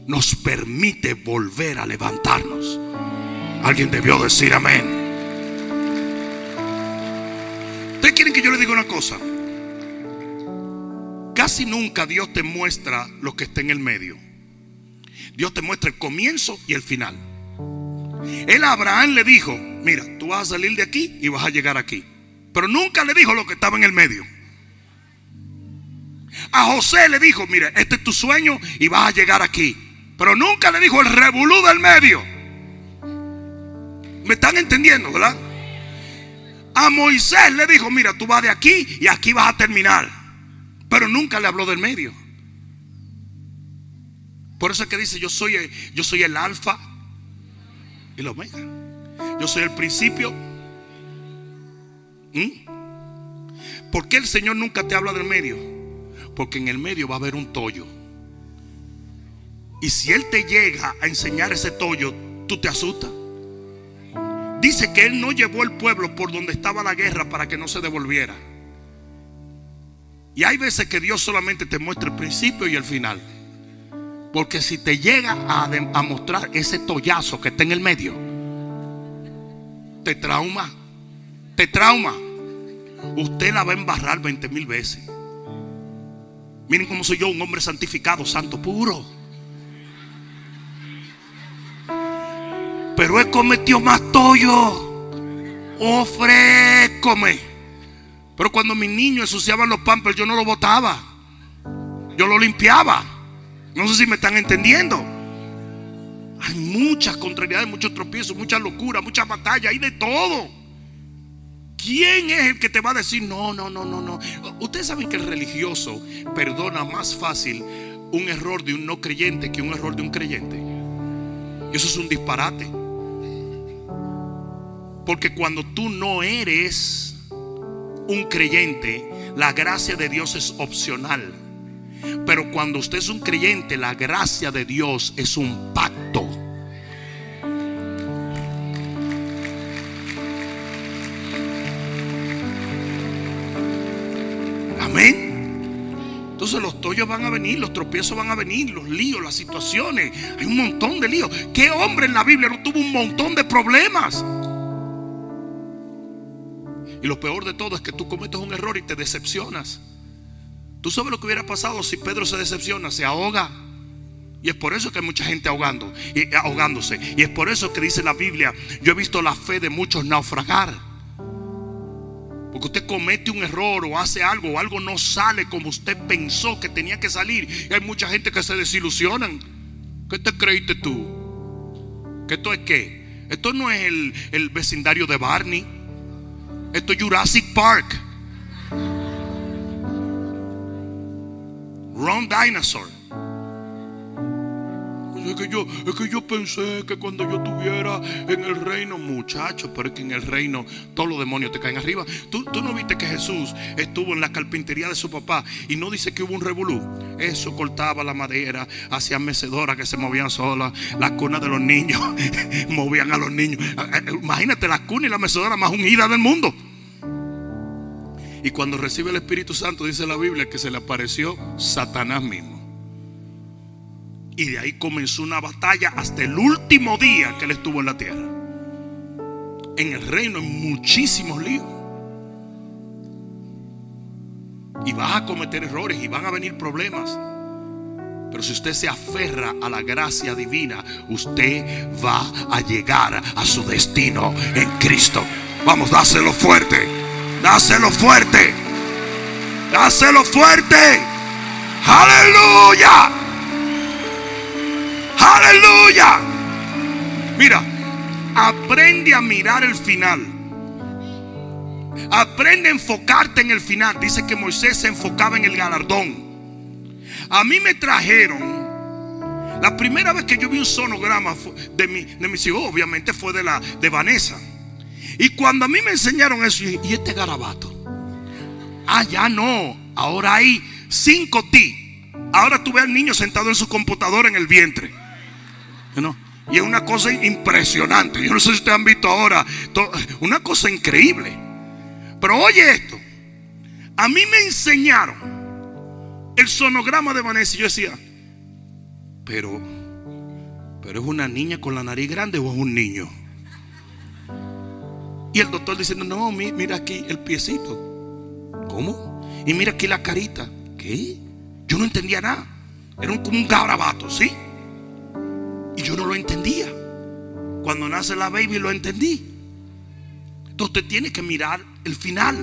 nos permite volver a levantarnos. Alguien debió decir amén. ¿Ustedes quieren que yo les diga una cosa? Casi nunca Dios te muestra lo que está en el medio. Dios te muestra el comienzo y el final. Él a Abraham le dijo, mira, tú vas a salir de aquí y vas a llegar aquí. Pero nunca le dijo lo que estaba en el medio. A José le dijo, mira, este es tu sueño y vas a llegar aquí. Pero nunca le dijo el revolú del medio. ¿Me están entendiendo, verdad? A Moisés le dijo, mira, tú vas de aquí y aquí vas a terminar. Pero nunca le habló del medio. Por eso es que dice, yo soy, yo soy el alfa y el omega. Yo soy el principio. ¿Mm? ¿Por qué el Señor nunca te habla del medio? Porque en el medio va a haber un tollo. Y si Él te llega a enseñar ese tollo, tú te asustas. Dice que él no llevó el pueblo por donde estaba la guerra para que no se devolviera. Y hay veces que Dios solamente te muestra el principio y el final. Porque si te llega a, mostrar ese tollazo que está en el medio, te trauma, te trauma. Usted la va a embarrar 20 mil veces. Miren cómo soy yo, un hombre santificado, santo, puro. Pero he cometido más tollo. Ofrécome. Pero cuando mis niños ensuciaban los pampers, yo no lo botaba. Yo lo limpiaba. No sé si me están entendiendo. Hay muchas contrariedades, muchos tropiezos, muchas locuras, muchas batallas, hay de todo. ¿Quién es el que te va a decir no, no, no, no, no? Ustedes saben que el religioso perdona más fácil un error de un no creyente que un error de un creyente. Y eso es un disparate. Porque cuando tú no eres un creyente, la gracia de Dios es opcional. Pero cuando usted es un creyente, la gracia de Dios es un pacto. Entonces los tollos van a venir, los tropiezos van a venir, los líos, las situaciones. Hay un montón de líos. ¿Qué hombre en la Biblia no tuvo un montón de problemas? Y lo peor de todo es que tú cometes un error y te decepcionas. Tú sabes lo que hubiera pasado si Pedro se decepciona, se ahoga. Y es por eso que hay mucha gente ahogando y ahogándose. Y es por eso que dice la Biblia, yo he visto la fe de muchos naufragar. Porque usted comete un error o hace algo o algo no sale como usted pensó que tenía que salir. Y hay mucha gente que se desilusionan. ¿Qué te creíste tú? ¿Que esto es qué? Esto no es el, el vecindario de Barney. Esto es Jurassic Park. Ron Dinosaur es que yo, es que yo pensé que cuando yo estuviera en el reino, muchachos, pero es que en el reino todos los demonios te caen arriba. ¿Tú, tú no viste que Jesús estuvo en la carpintería de su papá y no dice que hubo un revolú. Eso cortaba la madera, hacían mecedoras que se movían solas, las cunas de los niños *laughs* movían a los niños. Eh, eh, imagínate las cunas y la mecedora más unida del mundo. Y cuando recibe el Espíritu Santo, dice la Biblia que se le apareció Satanás mismo. Y de ahí comenzó una batalla hasta el último día que él estuvo en la tierra. En el reino, en muchísimos líos. Y vas a cometer errores y van a venir problemas. Pero si usted se aferra a la gracia divina, usted va a llegar a su destino en Cristo. Vamos, dáselo fuerte. Dáselo fuerte. Dáselo fuerte. Aleluya. Aleluya. Mira, aprende a mirar el final. Aprende a enfocarte en el final. Dice que Moisés se enfocaba en el galardón. A mí me trajeron. La primera vez que yo vi un sonograma de, mi, de mis hijos, obviamente fue de la de Vanessa. Y cuando a mí me enseñaron eso, y este garabato. Ah, ya no. Ahora hay cinco T. Ahora tú ves al niño sentado en su computadora en el vientre. Y es una cosa impresionante. Yo no sé si ustedes han visto ahora. Una cosa increíble. Pero oye esto. A mí me enseñaron el sonograma de Vanessa. Y yo decía, pero, pero es una niña con la nariz grande o es un niño. Y el doctor diciendo, no, mira aquí el piecito. ¿Cómo? Y mira aquí la carita. ¿Qué? Yo no entendía nada. Era como un garabato, ¿sí? Y yo no lo entendía. Cuando nace la baby lo entendí. Entonces usted tiene que mirar el final.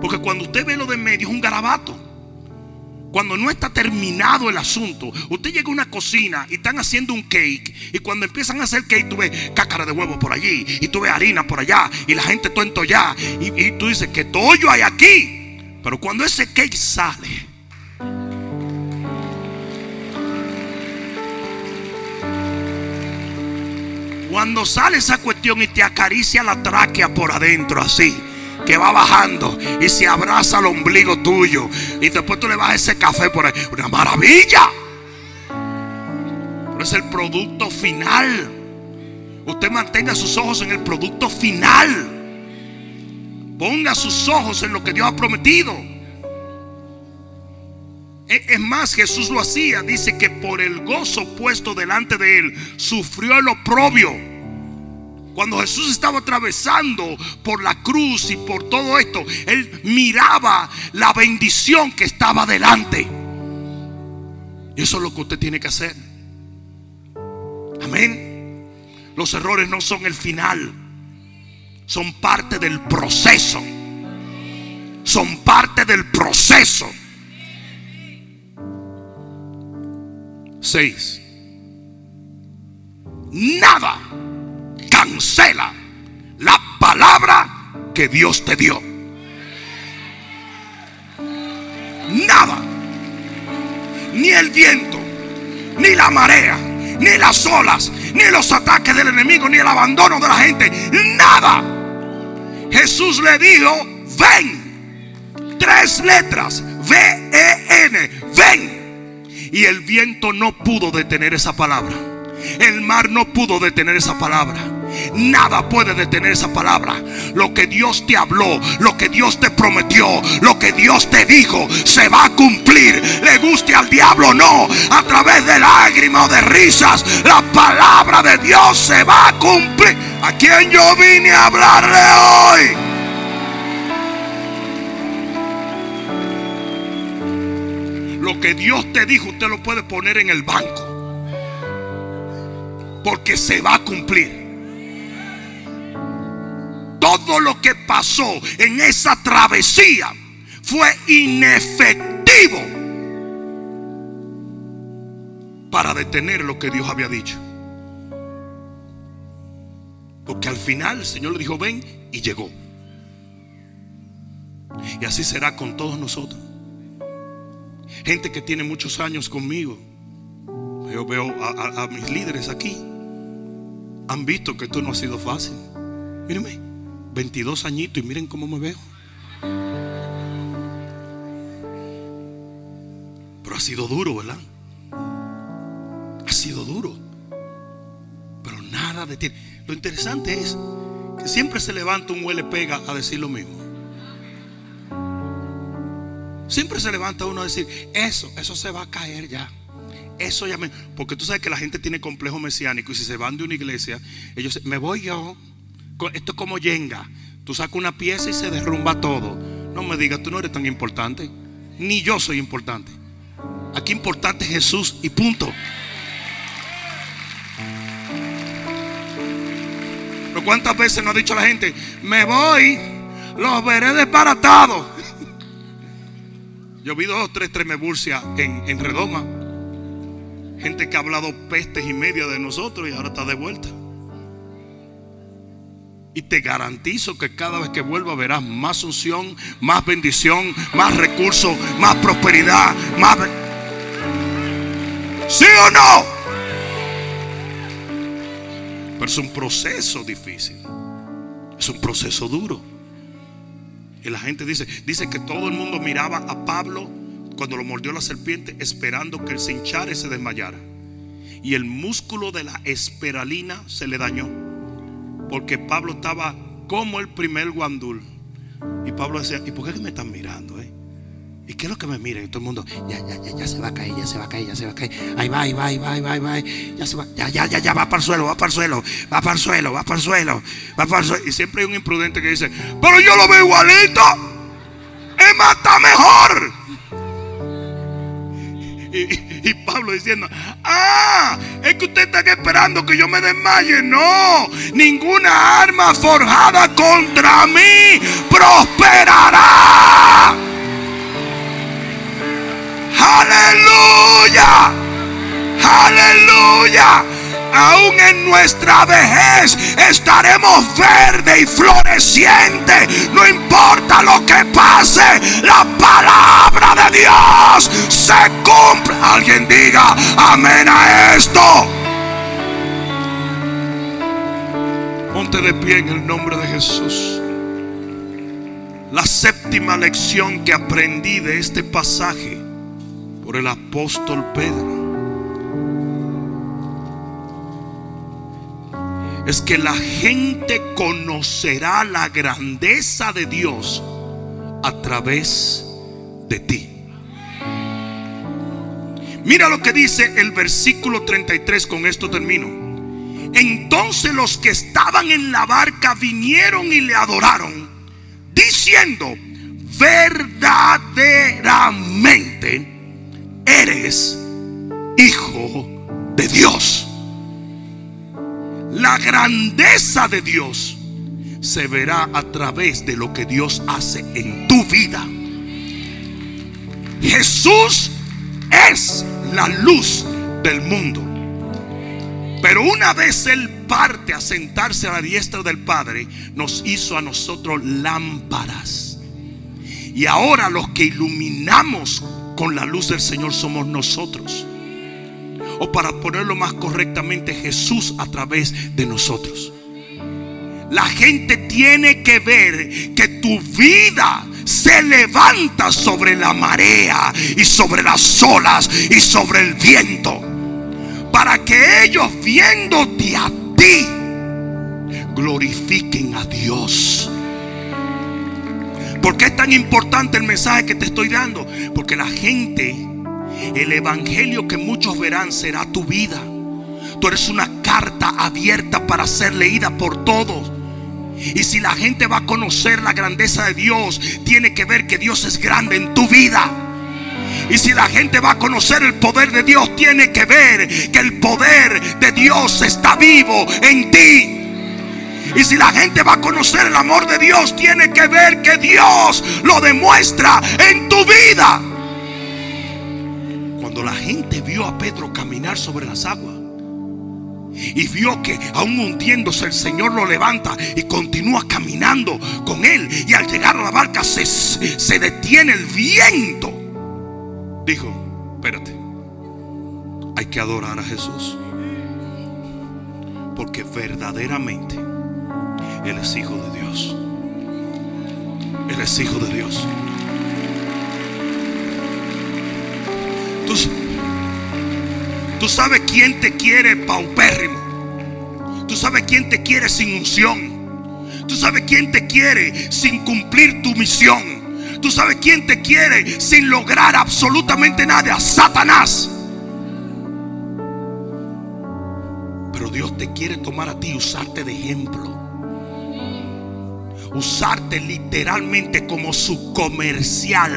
Porque cuando usted ve lo de medio es un garabato. Cuando no está terminado el asunto, usted llega a una cocina y están haciendo un cake. Y cuando empiezan a hacer cake, tú ves cácara de huevo por allí. Y tú ves harina por allá. Y la gente todo allá. Y, y tú dices, ¿qué tollo hay aquí? Pero cuando ese cake sale, Cuando sale esa cuestión y te acaricia la tráquea por adentro así, que va bajando y se abraza al ombligo tuyo y después tú le vas ese café por ahí, una maravilla. Pero es el producto final. Usted mantenga sus ojos en el producto final. Ponga sus ojos en lo que Dios ha prometido. E, es más, Jesús lo hacía. Dice que por el gozo puesto delante de él, sufrió el oprobio. Cuando Jesús estaba atravesando por la cruz y por todo esto, él miraba la bendición que estaba delante. Eso es lo que usted tiene que hacer. Amén. Los errores no son el final, son parte del proceso. Son parte del proceso. Seis. Nada cancela la palabra que Dios te dio. Nada. Ni el viento, ni la marea, ni las olas, ni los ataques del enemigo, ni el abandono de la gente. Nada. Jesús le dijo, ven. Tres letras. V-E-N. Ven. Y el viento no pudo detener esa palabra. El mar no pudo detener esa palabra. Nada puede detener esa palabra. Lo que Dios te habló, lo que Dios te prometió, lo que Dios te dijo, se va a cumplir. Le guste al diablo o no, a través de lágrimas o de risas, la palabra de Dios se va a cumplir. ¿A quién yo vine a hablarle hoy? Lo que Dios te dijo, usted lo puede poner en el banco. Porque se va a cumplir todo lo que pasó en esa travesía fue inefectivo para detener lo que Dios había dicho. Porque al final el Señor le dijo, ven y llegó. Y así será con todos nosotros. Gente que tiene muchos años conmigo. Yo veo a, mis líderes aquí. Han visto que esto no ha sido fácil. Mírenme. 22 añitos y miren cómo me veo. Pero ha sido duro, ¿verdad? Ha sido duro. Pero nada de ti. Lo interesante es que siempre se levanta un huele pega a decir lo mismo. Siempre se levanta uno a decir, eso, eso se va a caer ya. Eso ya me... Porque tú sabes que la gente tiene complejo mesiánico y si se van de una iglesia, ellos me voy yo esto es como yenga. Tú sacas una pieza y se derrumba todo. No me digas, tú no eres tan importante. Ni yo soy importante. Aquí importante es Jesús y punto. Pero cuántas veces nos ha dicho la gente, me voy, los veré desbaratados. Yo vi dos o tres tremeburcias en, en Redoma. Gente que ha hablado pestes y media de nosotros y ahora está de vuelta. Y te garantizo que cada vez que vuelva verás más unción, más bendición, más recursos, más prosperidad, más... ¿Sí o no? Pero es un proceso difícil. Es un proceso duro. Y la gente dice, dice que todo el mundo miraba a Pablo cuando lo mordió la serpiente esperando que él se hinchara y se desmayara. Y el músculo de la esperalina se le dañó. Porque Pablo estaba como el primer guandul. Y Pablo decía, ¿y por qué me están mirando? Eh? ¿Y qué es lo que me miran? Y todo el mundo, ya, ya, ya, ya se va a caer, ya se va a caer, ya se va a caer. Ahí va, ahí va, ahí va, ahí va, va. Ya se va, ya, ya, ya, ya, va para el suelo, va para el suelo, va para el suelo, va para el suelo, va para el suelo. Y siempre hay un imprudente que dice, pero yo lo veo igualito. Es más, está mejor. Y, Pablo diciendo, ah, es que ustedes están esperando que yo me desmaye. No, ninguna arma forjada contra mí prosperará. Aleluya. Aleluya aún en nuestra vejez estaremos verde y floreciente. No importa lo que pase, la palabra de Dios se cumple. Alguien diga amén a esto. Ponte de pie en el nombre de Jesús. La séptima lección que aprendí de este pasaje por el apóstol Pedro es que la gente conocerá la grandeza de Dios a través de ti. Mira lo que dice el versículo 33, con esto termino. Entonces los que estaban en la barca vinieron y le adoraron, diciendo, verdaderamente eres hijo de Dios. La grandeza de Dios se verá a través de lo que Dios hace en tu vida. Jesús es la luz del mundo. Pero una vez Él parte a sentarse a la diestra del Padre, nos hizo a nosotros lámparas. Y ahora los que iluminamos con la luz del Señor somos nosotros. O para ponerlo más correctamente, Jesús a través de nosotros. La gente tiene que ver que tu vida se levanta sobre la marea y sobre las olas y sobre el viento. Para que ellos viéndote a ti, glorifiquen a Dios. ¿Por qué es tan importante el mensaje que te estoy dando? Porque la gente, el evangelio que muchos verán será tu vida. Tú eres una carta abierta para ser leída por todos. Y si la gente va a conocer la grandeza de Dios, tiene que ver que Dios es grande en tu vida. Y si la gente va a conocer el poder de Dios, tiene que ver que el poder de Dios está vivo en ti. Y si la gente va a conocer el amor de Dios, tiene que ver que Dios lo demuestra en tu vida. Cuando la gente vio a Pedro caminar sobre las aguas y vio que aún hundiéndose el Señor lo levanta y continúa caminando con él. Y al llegar a la barca se, se detiene el viento. Dijo, espérate, hay que adorar a Jesús. Porque verdaderamente él es hijo de Dios. Él es hijo de Dios. Tú, tú sabes quién te quiere paupérrimo. Tú sabes quién te quiere sin unción. Tú sabes quién te quiere sin cumplir tu misión. Tú sabes quién te quiere sin lograr absolutamente nada. Satanás. Pero Dios te quiere tomar a ti y usarte de ejemplo usarte literalmente como su comercial,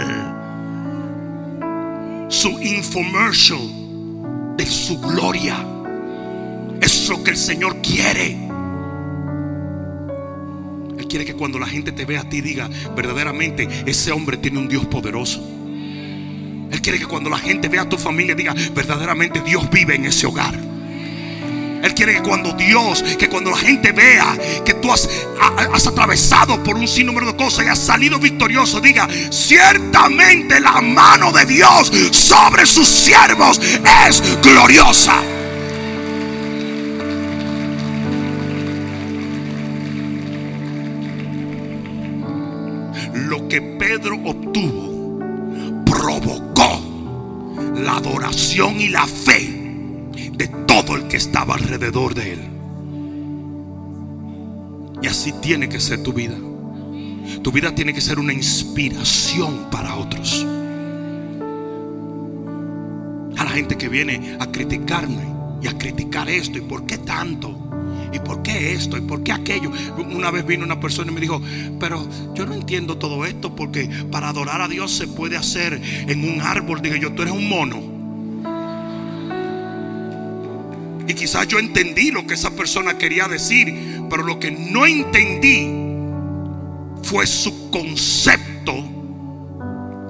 su infomercial de su gloria. Es lo que el Señor quiere. Él quiere que cuando la gente te vea a ti diga, verdaderamente ese hombre tiene un Dios poderoso. Él quiere que cuando la gente vea a tu familia diga, verdaderamente Dios vive en ese hogar. Él quiere que cuando Dios, que cuando la gente vea que tú has, has atravesado por un sinnúmero de cosas y has salido victorioso, diga, ciertamente la mano de Dios sobre sus siervos es gloriosa. Lo que Pedro obtuvo provocó la adoración y la fe de todo el que estaba alrededor de él. Y así tiene que ser tu vida. Tu vida tiene que ser una inspiración para otros. A la gente que viene a criticarme y a criticar esto y por qué tanto. ¿Y por qué esto? ¿Y por qué aquello? Una vez vino una persona y me dijo, pero yo no entiendo todo esto porque para adorar a Dios se puede hacer en un árbol. Dije yo, tú eres un mono. Y quizás yo entendí lo que esa persona quería decir, pero lo que no entendí fue su concepto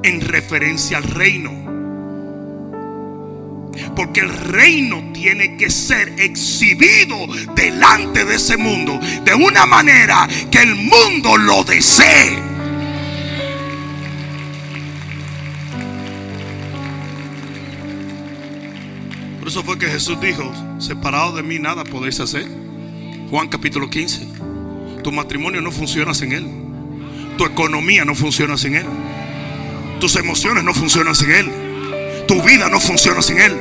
en referencia al reino. Porque el reino tiene que ser exhibido delante de ese mundo de una manera que el mundo lo desee. Eso fue que Jesús dijo, separado de mí nada podéis hacer. Juan capítulo 15. Tu matrimonio no funciona sin Él. Tu economía no funciona sin Él. Tus emociones no funcionan sin Él. Tu vida no funciona sin Él.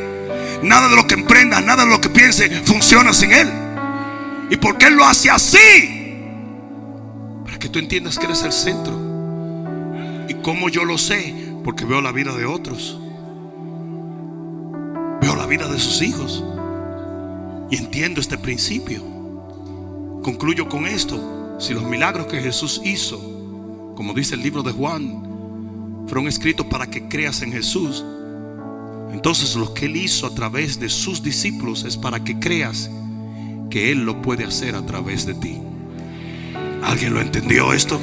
Nada de lo que emprendas, nada de lo que pienses funciona sin Él. ¿Y por qué Él lo hace así? Para que tú entiendas que eres el centro. ¿Y cómo yo lo sé? Porque veo la vida de otros. Veo la vida de sus hijos. Y entiendo este principio. Concluyo con esto. Si los milagros que Jesús hizo, como dice el libro de Juan, fueron escritos para que creas en Jesús, entonces lo que Él hizo a través de sus discípulos es para que creas que Él lo puede hacer a través de ti. ¿Alguien lo entendió esto?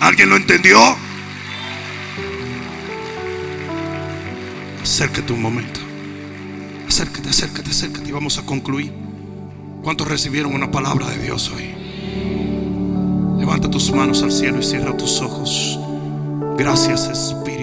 ¿Alguien lo entendió? Acércate un momento. Acércate, acércate, acércate y vamos a concluir. ¿Cuántos recibieron una palabra de Dios hoy? Levanta tus manos al cielo y cierra tus ojos. Gracias Espíritu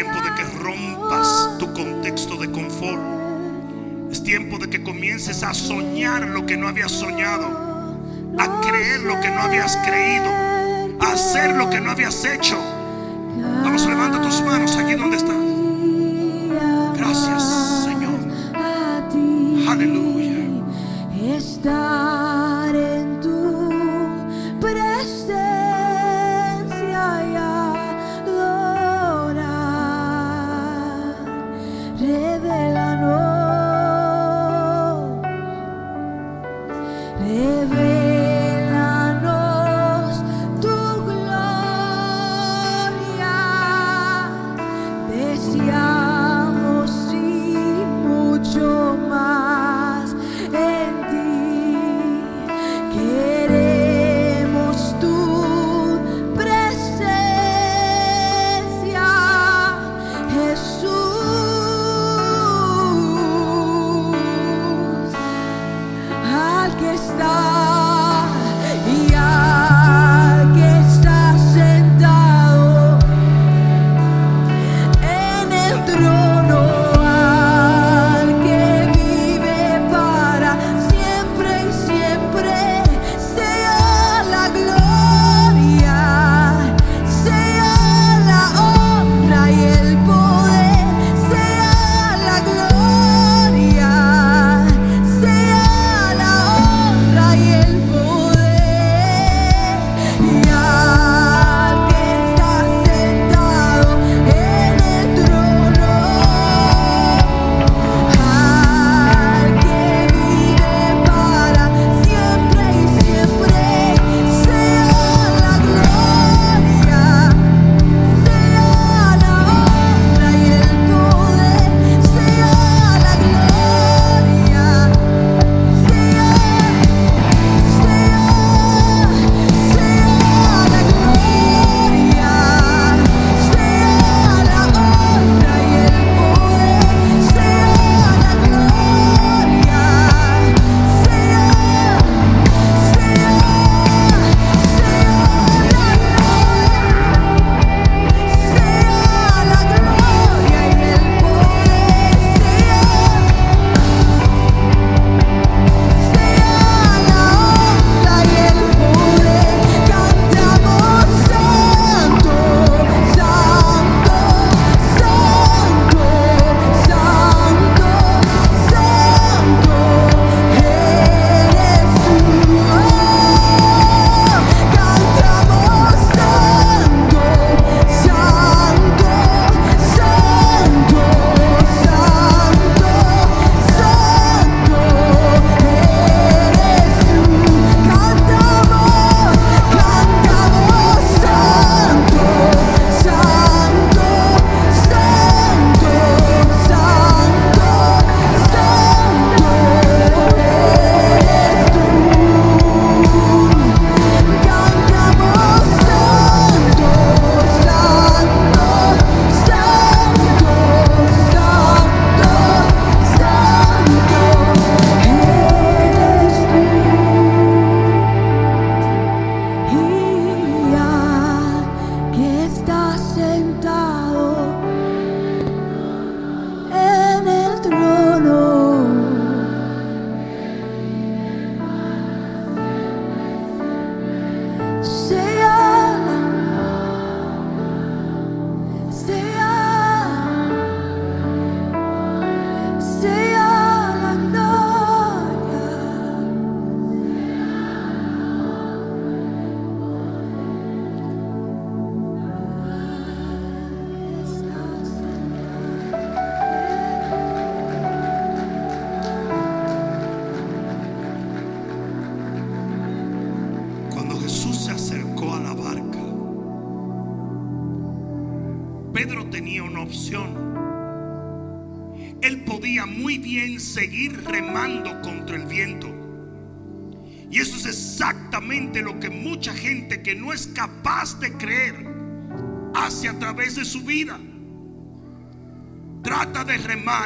tiempo de que rompas tu contexto de confort. Es tiempo de que comiences a soñar lo que no habías soñado. A creer lo que no habías creído. A hacer lo que no habías hecho. Vamos, levanta tus manos aquí donde estás.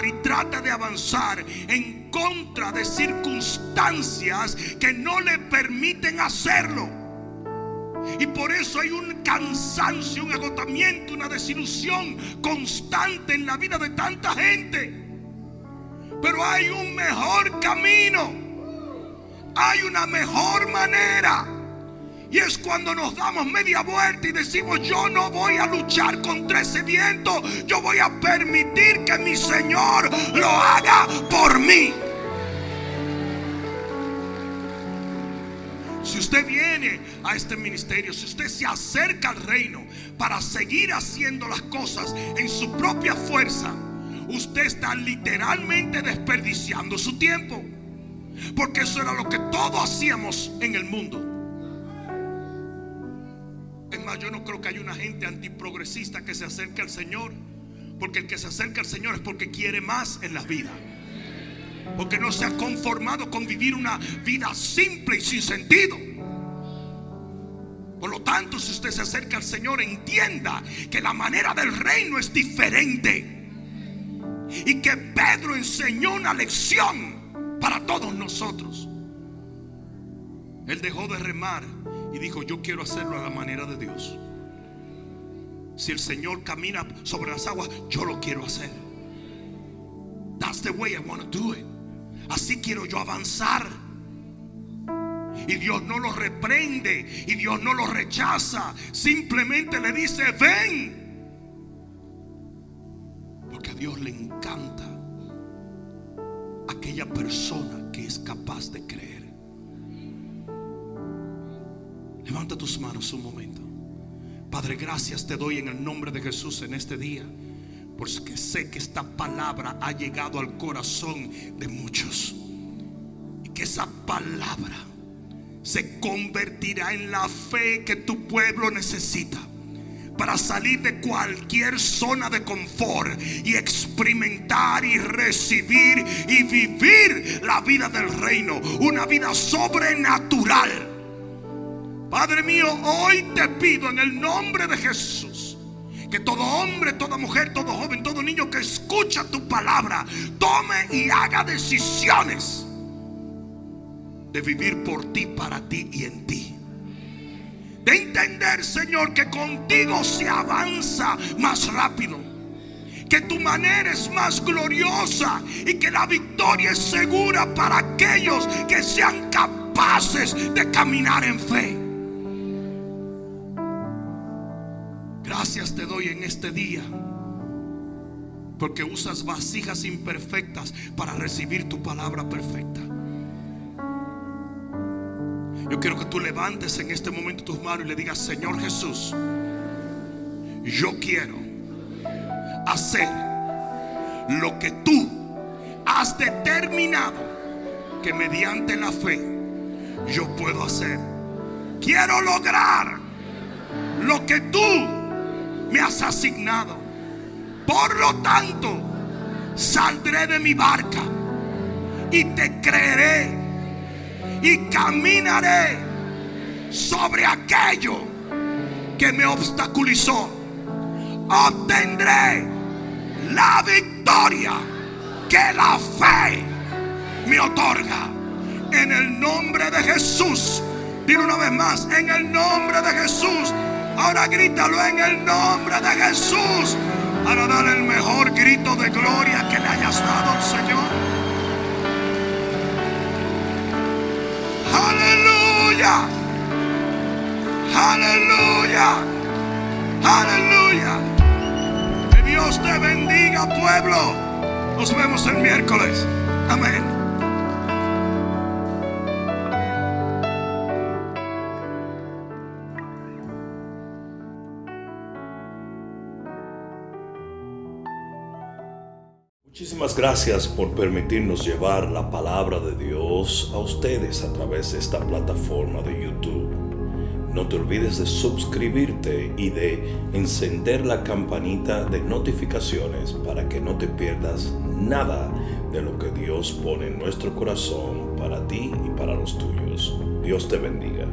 Y trata de avanzar en contra de circunstancias que no le permiten hacerlo. Y por eso hay un cansancio, un agotamiento, una desilusión constante en la vida de tanta gente. Pero hay un mejor camino. Hay una mejor manera. Y es cuando nos damos media vuelta y decimos, yo no voy a luchar contra ese viento, yo voy a permitir que mi Señor lo haga por mí. Si usted viene a este ministerio, si usted se acerca al reino para seguir haciendo las cosas en su propia fuerza, usted está literalmente desperdiciando su tiempo. Porque eso era lo que todos hacíamos en el mundo. Yo no creo que haya una gente antiprogresista que se acerque al Señor. Porque el que se acerca al Señor es porque quiere más en la vida. Porque no se ha conformado con vivir una vida simple y sin sentido. Por lo tanto, si usted se acerca al Señor, entienda que la manera del reino es diferente. Y que Pedro enseñó una lección para todos nosotros. Él dejó de remar y dijo, yo quiero hacerlo a la manera de Dios. Si el Señor camina sobre las aguas, yo lo quiero hacer. That's the way I want to do it. Así quiero yo avanzar. Y Dios no lo reprende y Dios no lo rechaza. Simplemente le dice, ven. Porque a Dios le encanta aquella persona que es capaz de creer. Levanta tus manos un momento. Padre, gracias te doy en el nombre de Jesús en este día. Porque sé que esta palabra ha llegado al corazón de muchos. Y que esa palabra se convertirá en la fe que tu pueblo necesita para salir de cualquier zona de confort y experimentar y recibir y vivir la vida del reino, una vida sobrenatural. Padre mío, hoy te pido en el nombre de Jesús que todo hombre, toda mujer, todo joven, todo niño que escucha tu palabra tome y haga decisiones de vivir por ti, para ti y en ti. De entender, Señor, que contigo se avanza más rápido. Que tu manera es más gloriosa y que la victoria es segura para aquellos que sean capaces de caminar en fe. Gracias te doy en este día. Porque usas vasijas imperfectas para recibir tu palabra perfecta. Yo quiero que tú levantes en este momento tus manos y le digas, Señor Jesús, yo quiero hacer lo que tú has determinado que mediante la fe yo puedo hacer. Quiero lograr lo que tú me has asignado. Por lo tanto, saldré de mi barca y te creeré y caminaré sobre aquello que me obstaculizó. Obtendré la victoria que la fe me otorga. En el nombre de Jesús. Dile una vez más, en el nombre de Jesús. Ahora grítalo en el nombre de Jesús. Para dar el mejor grito de gloria que le hayas dado al Señor. Aleluya. Aleluya. Aleluya. Que Dios te bendiga, pueblo. Nos vemos el miércoles. Amén. Gracias por permitirnos llevar la palabra de Dios a ustedes a través de esta plataforma de YouTube. No te olvides de suscribirte y de encender la campanita de notificaciones para que no te pierdas nada de lo que Dios pone en nuestro corazón para ti y para los tuyos. Dios te bendiga.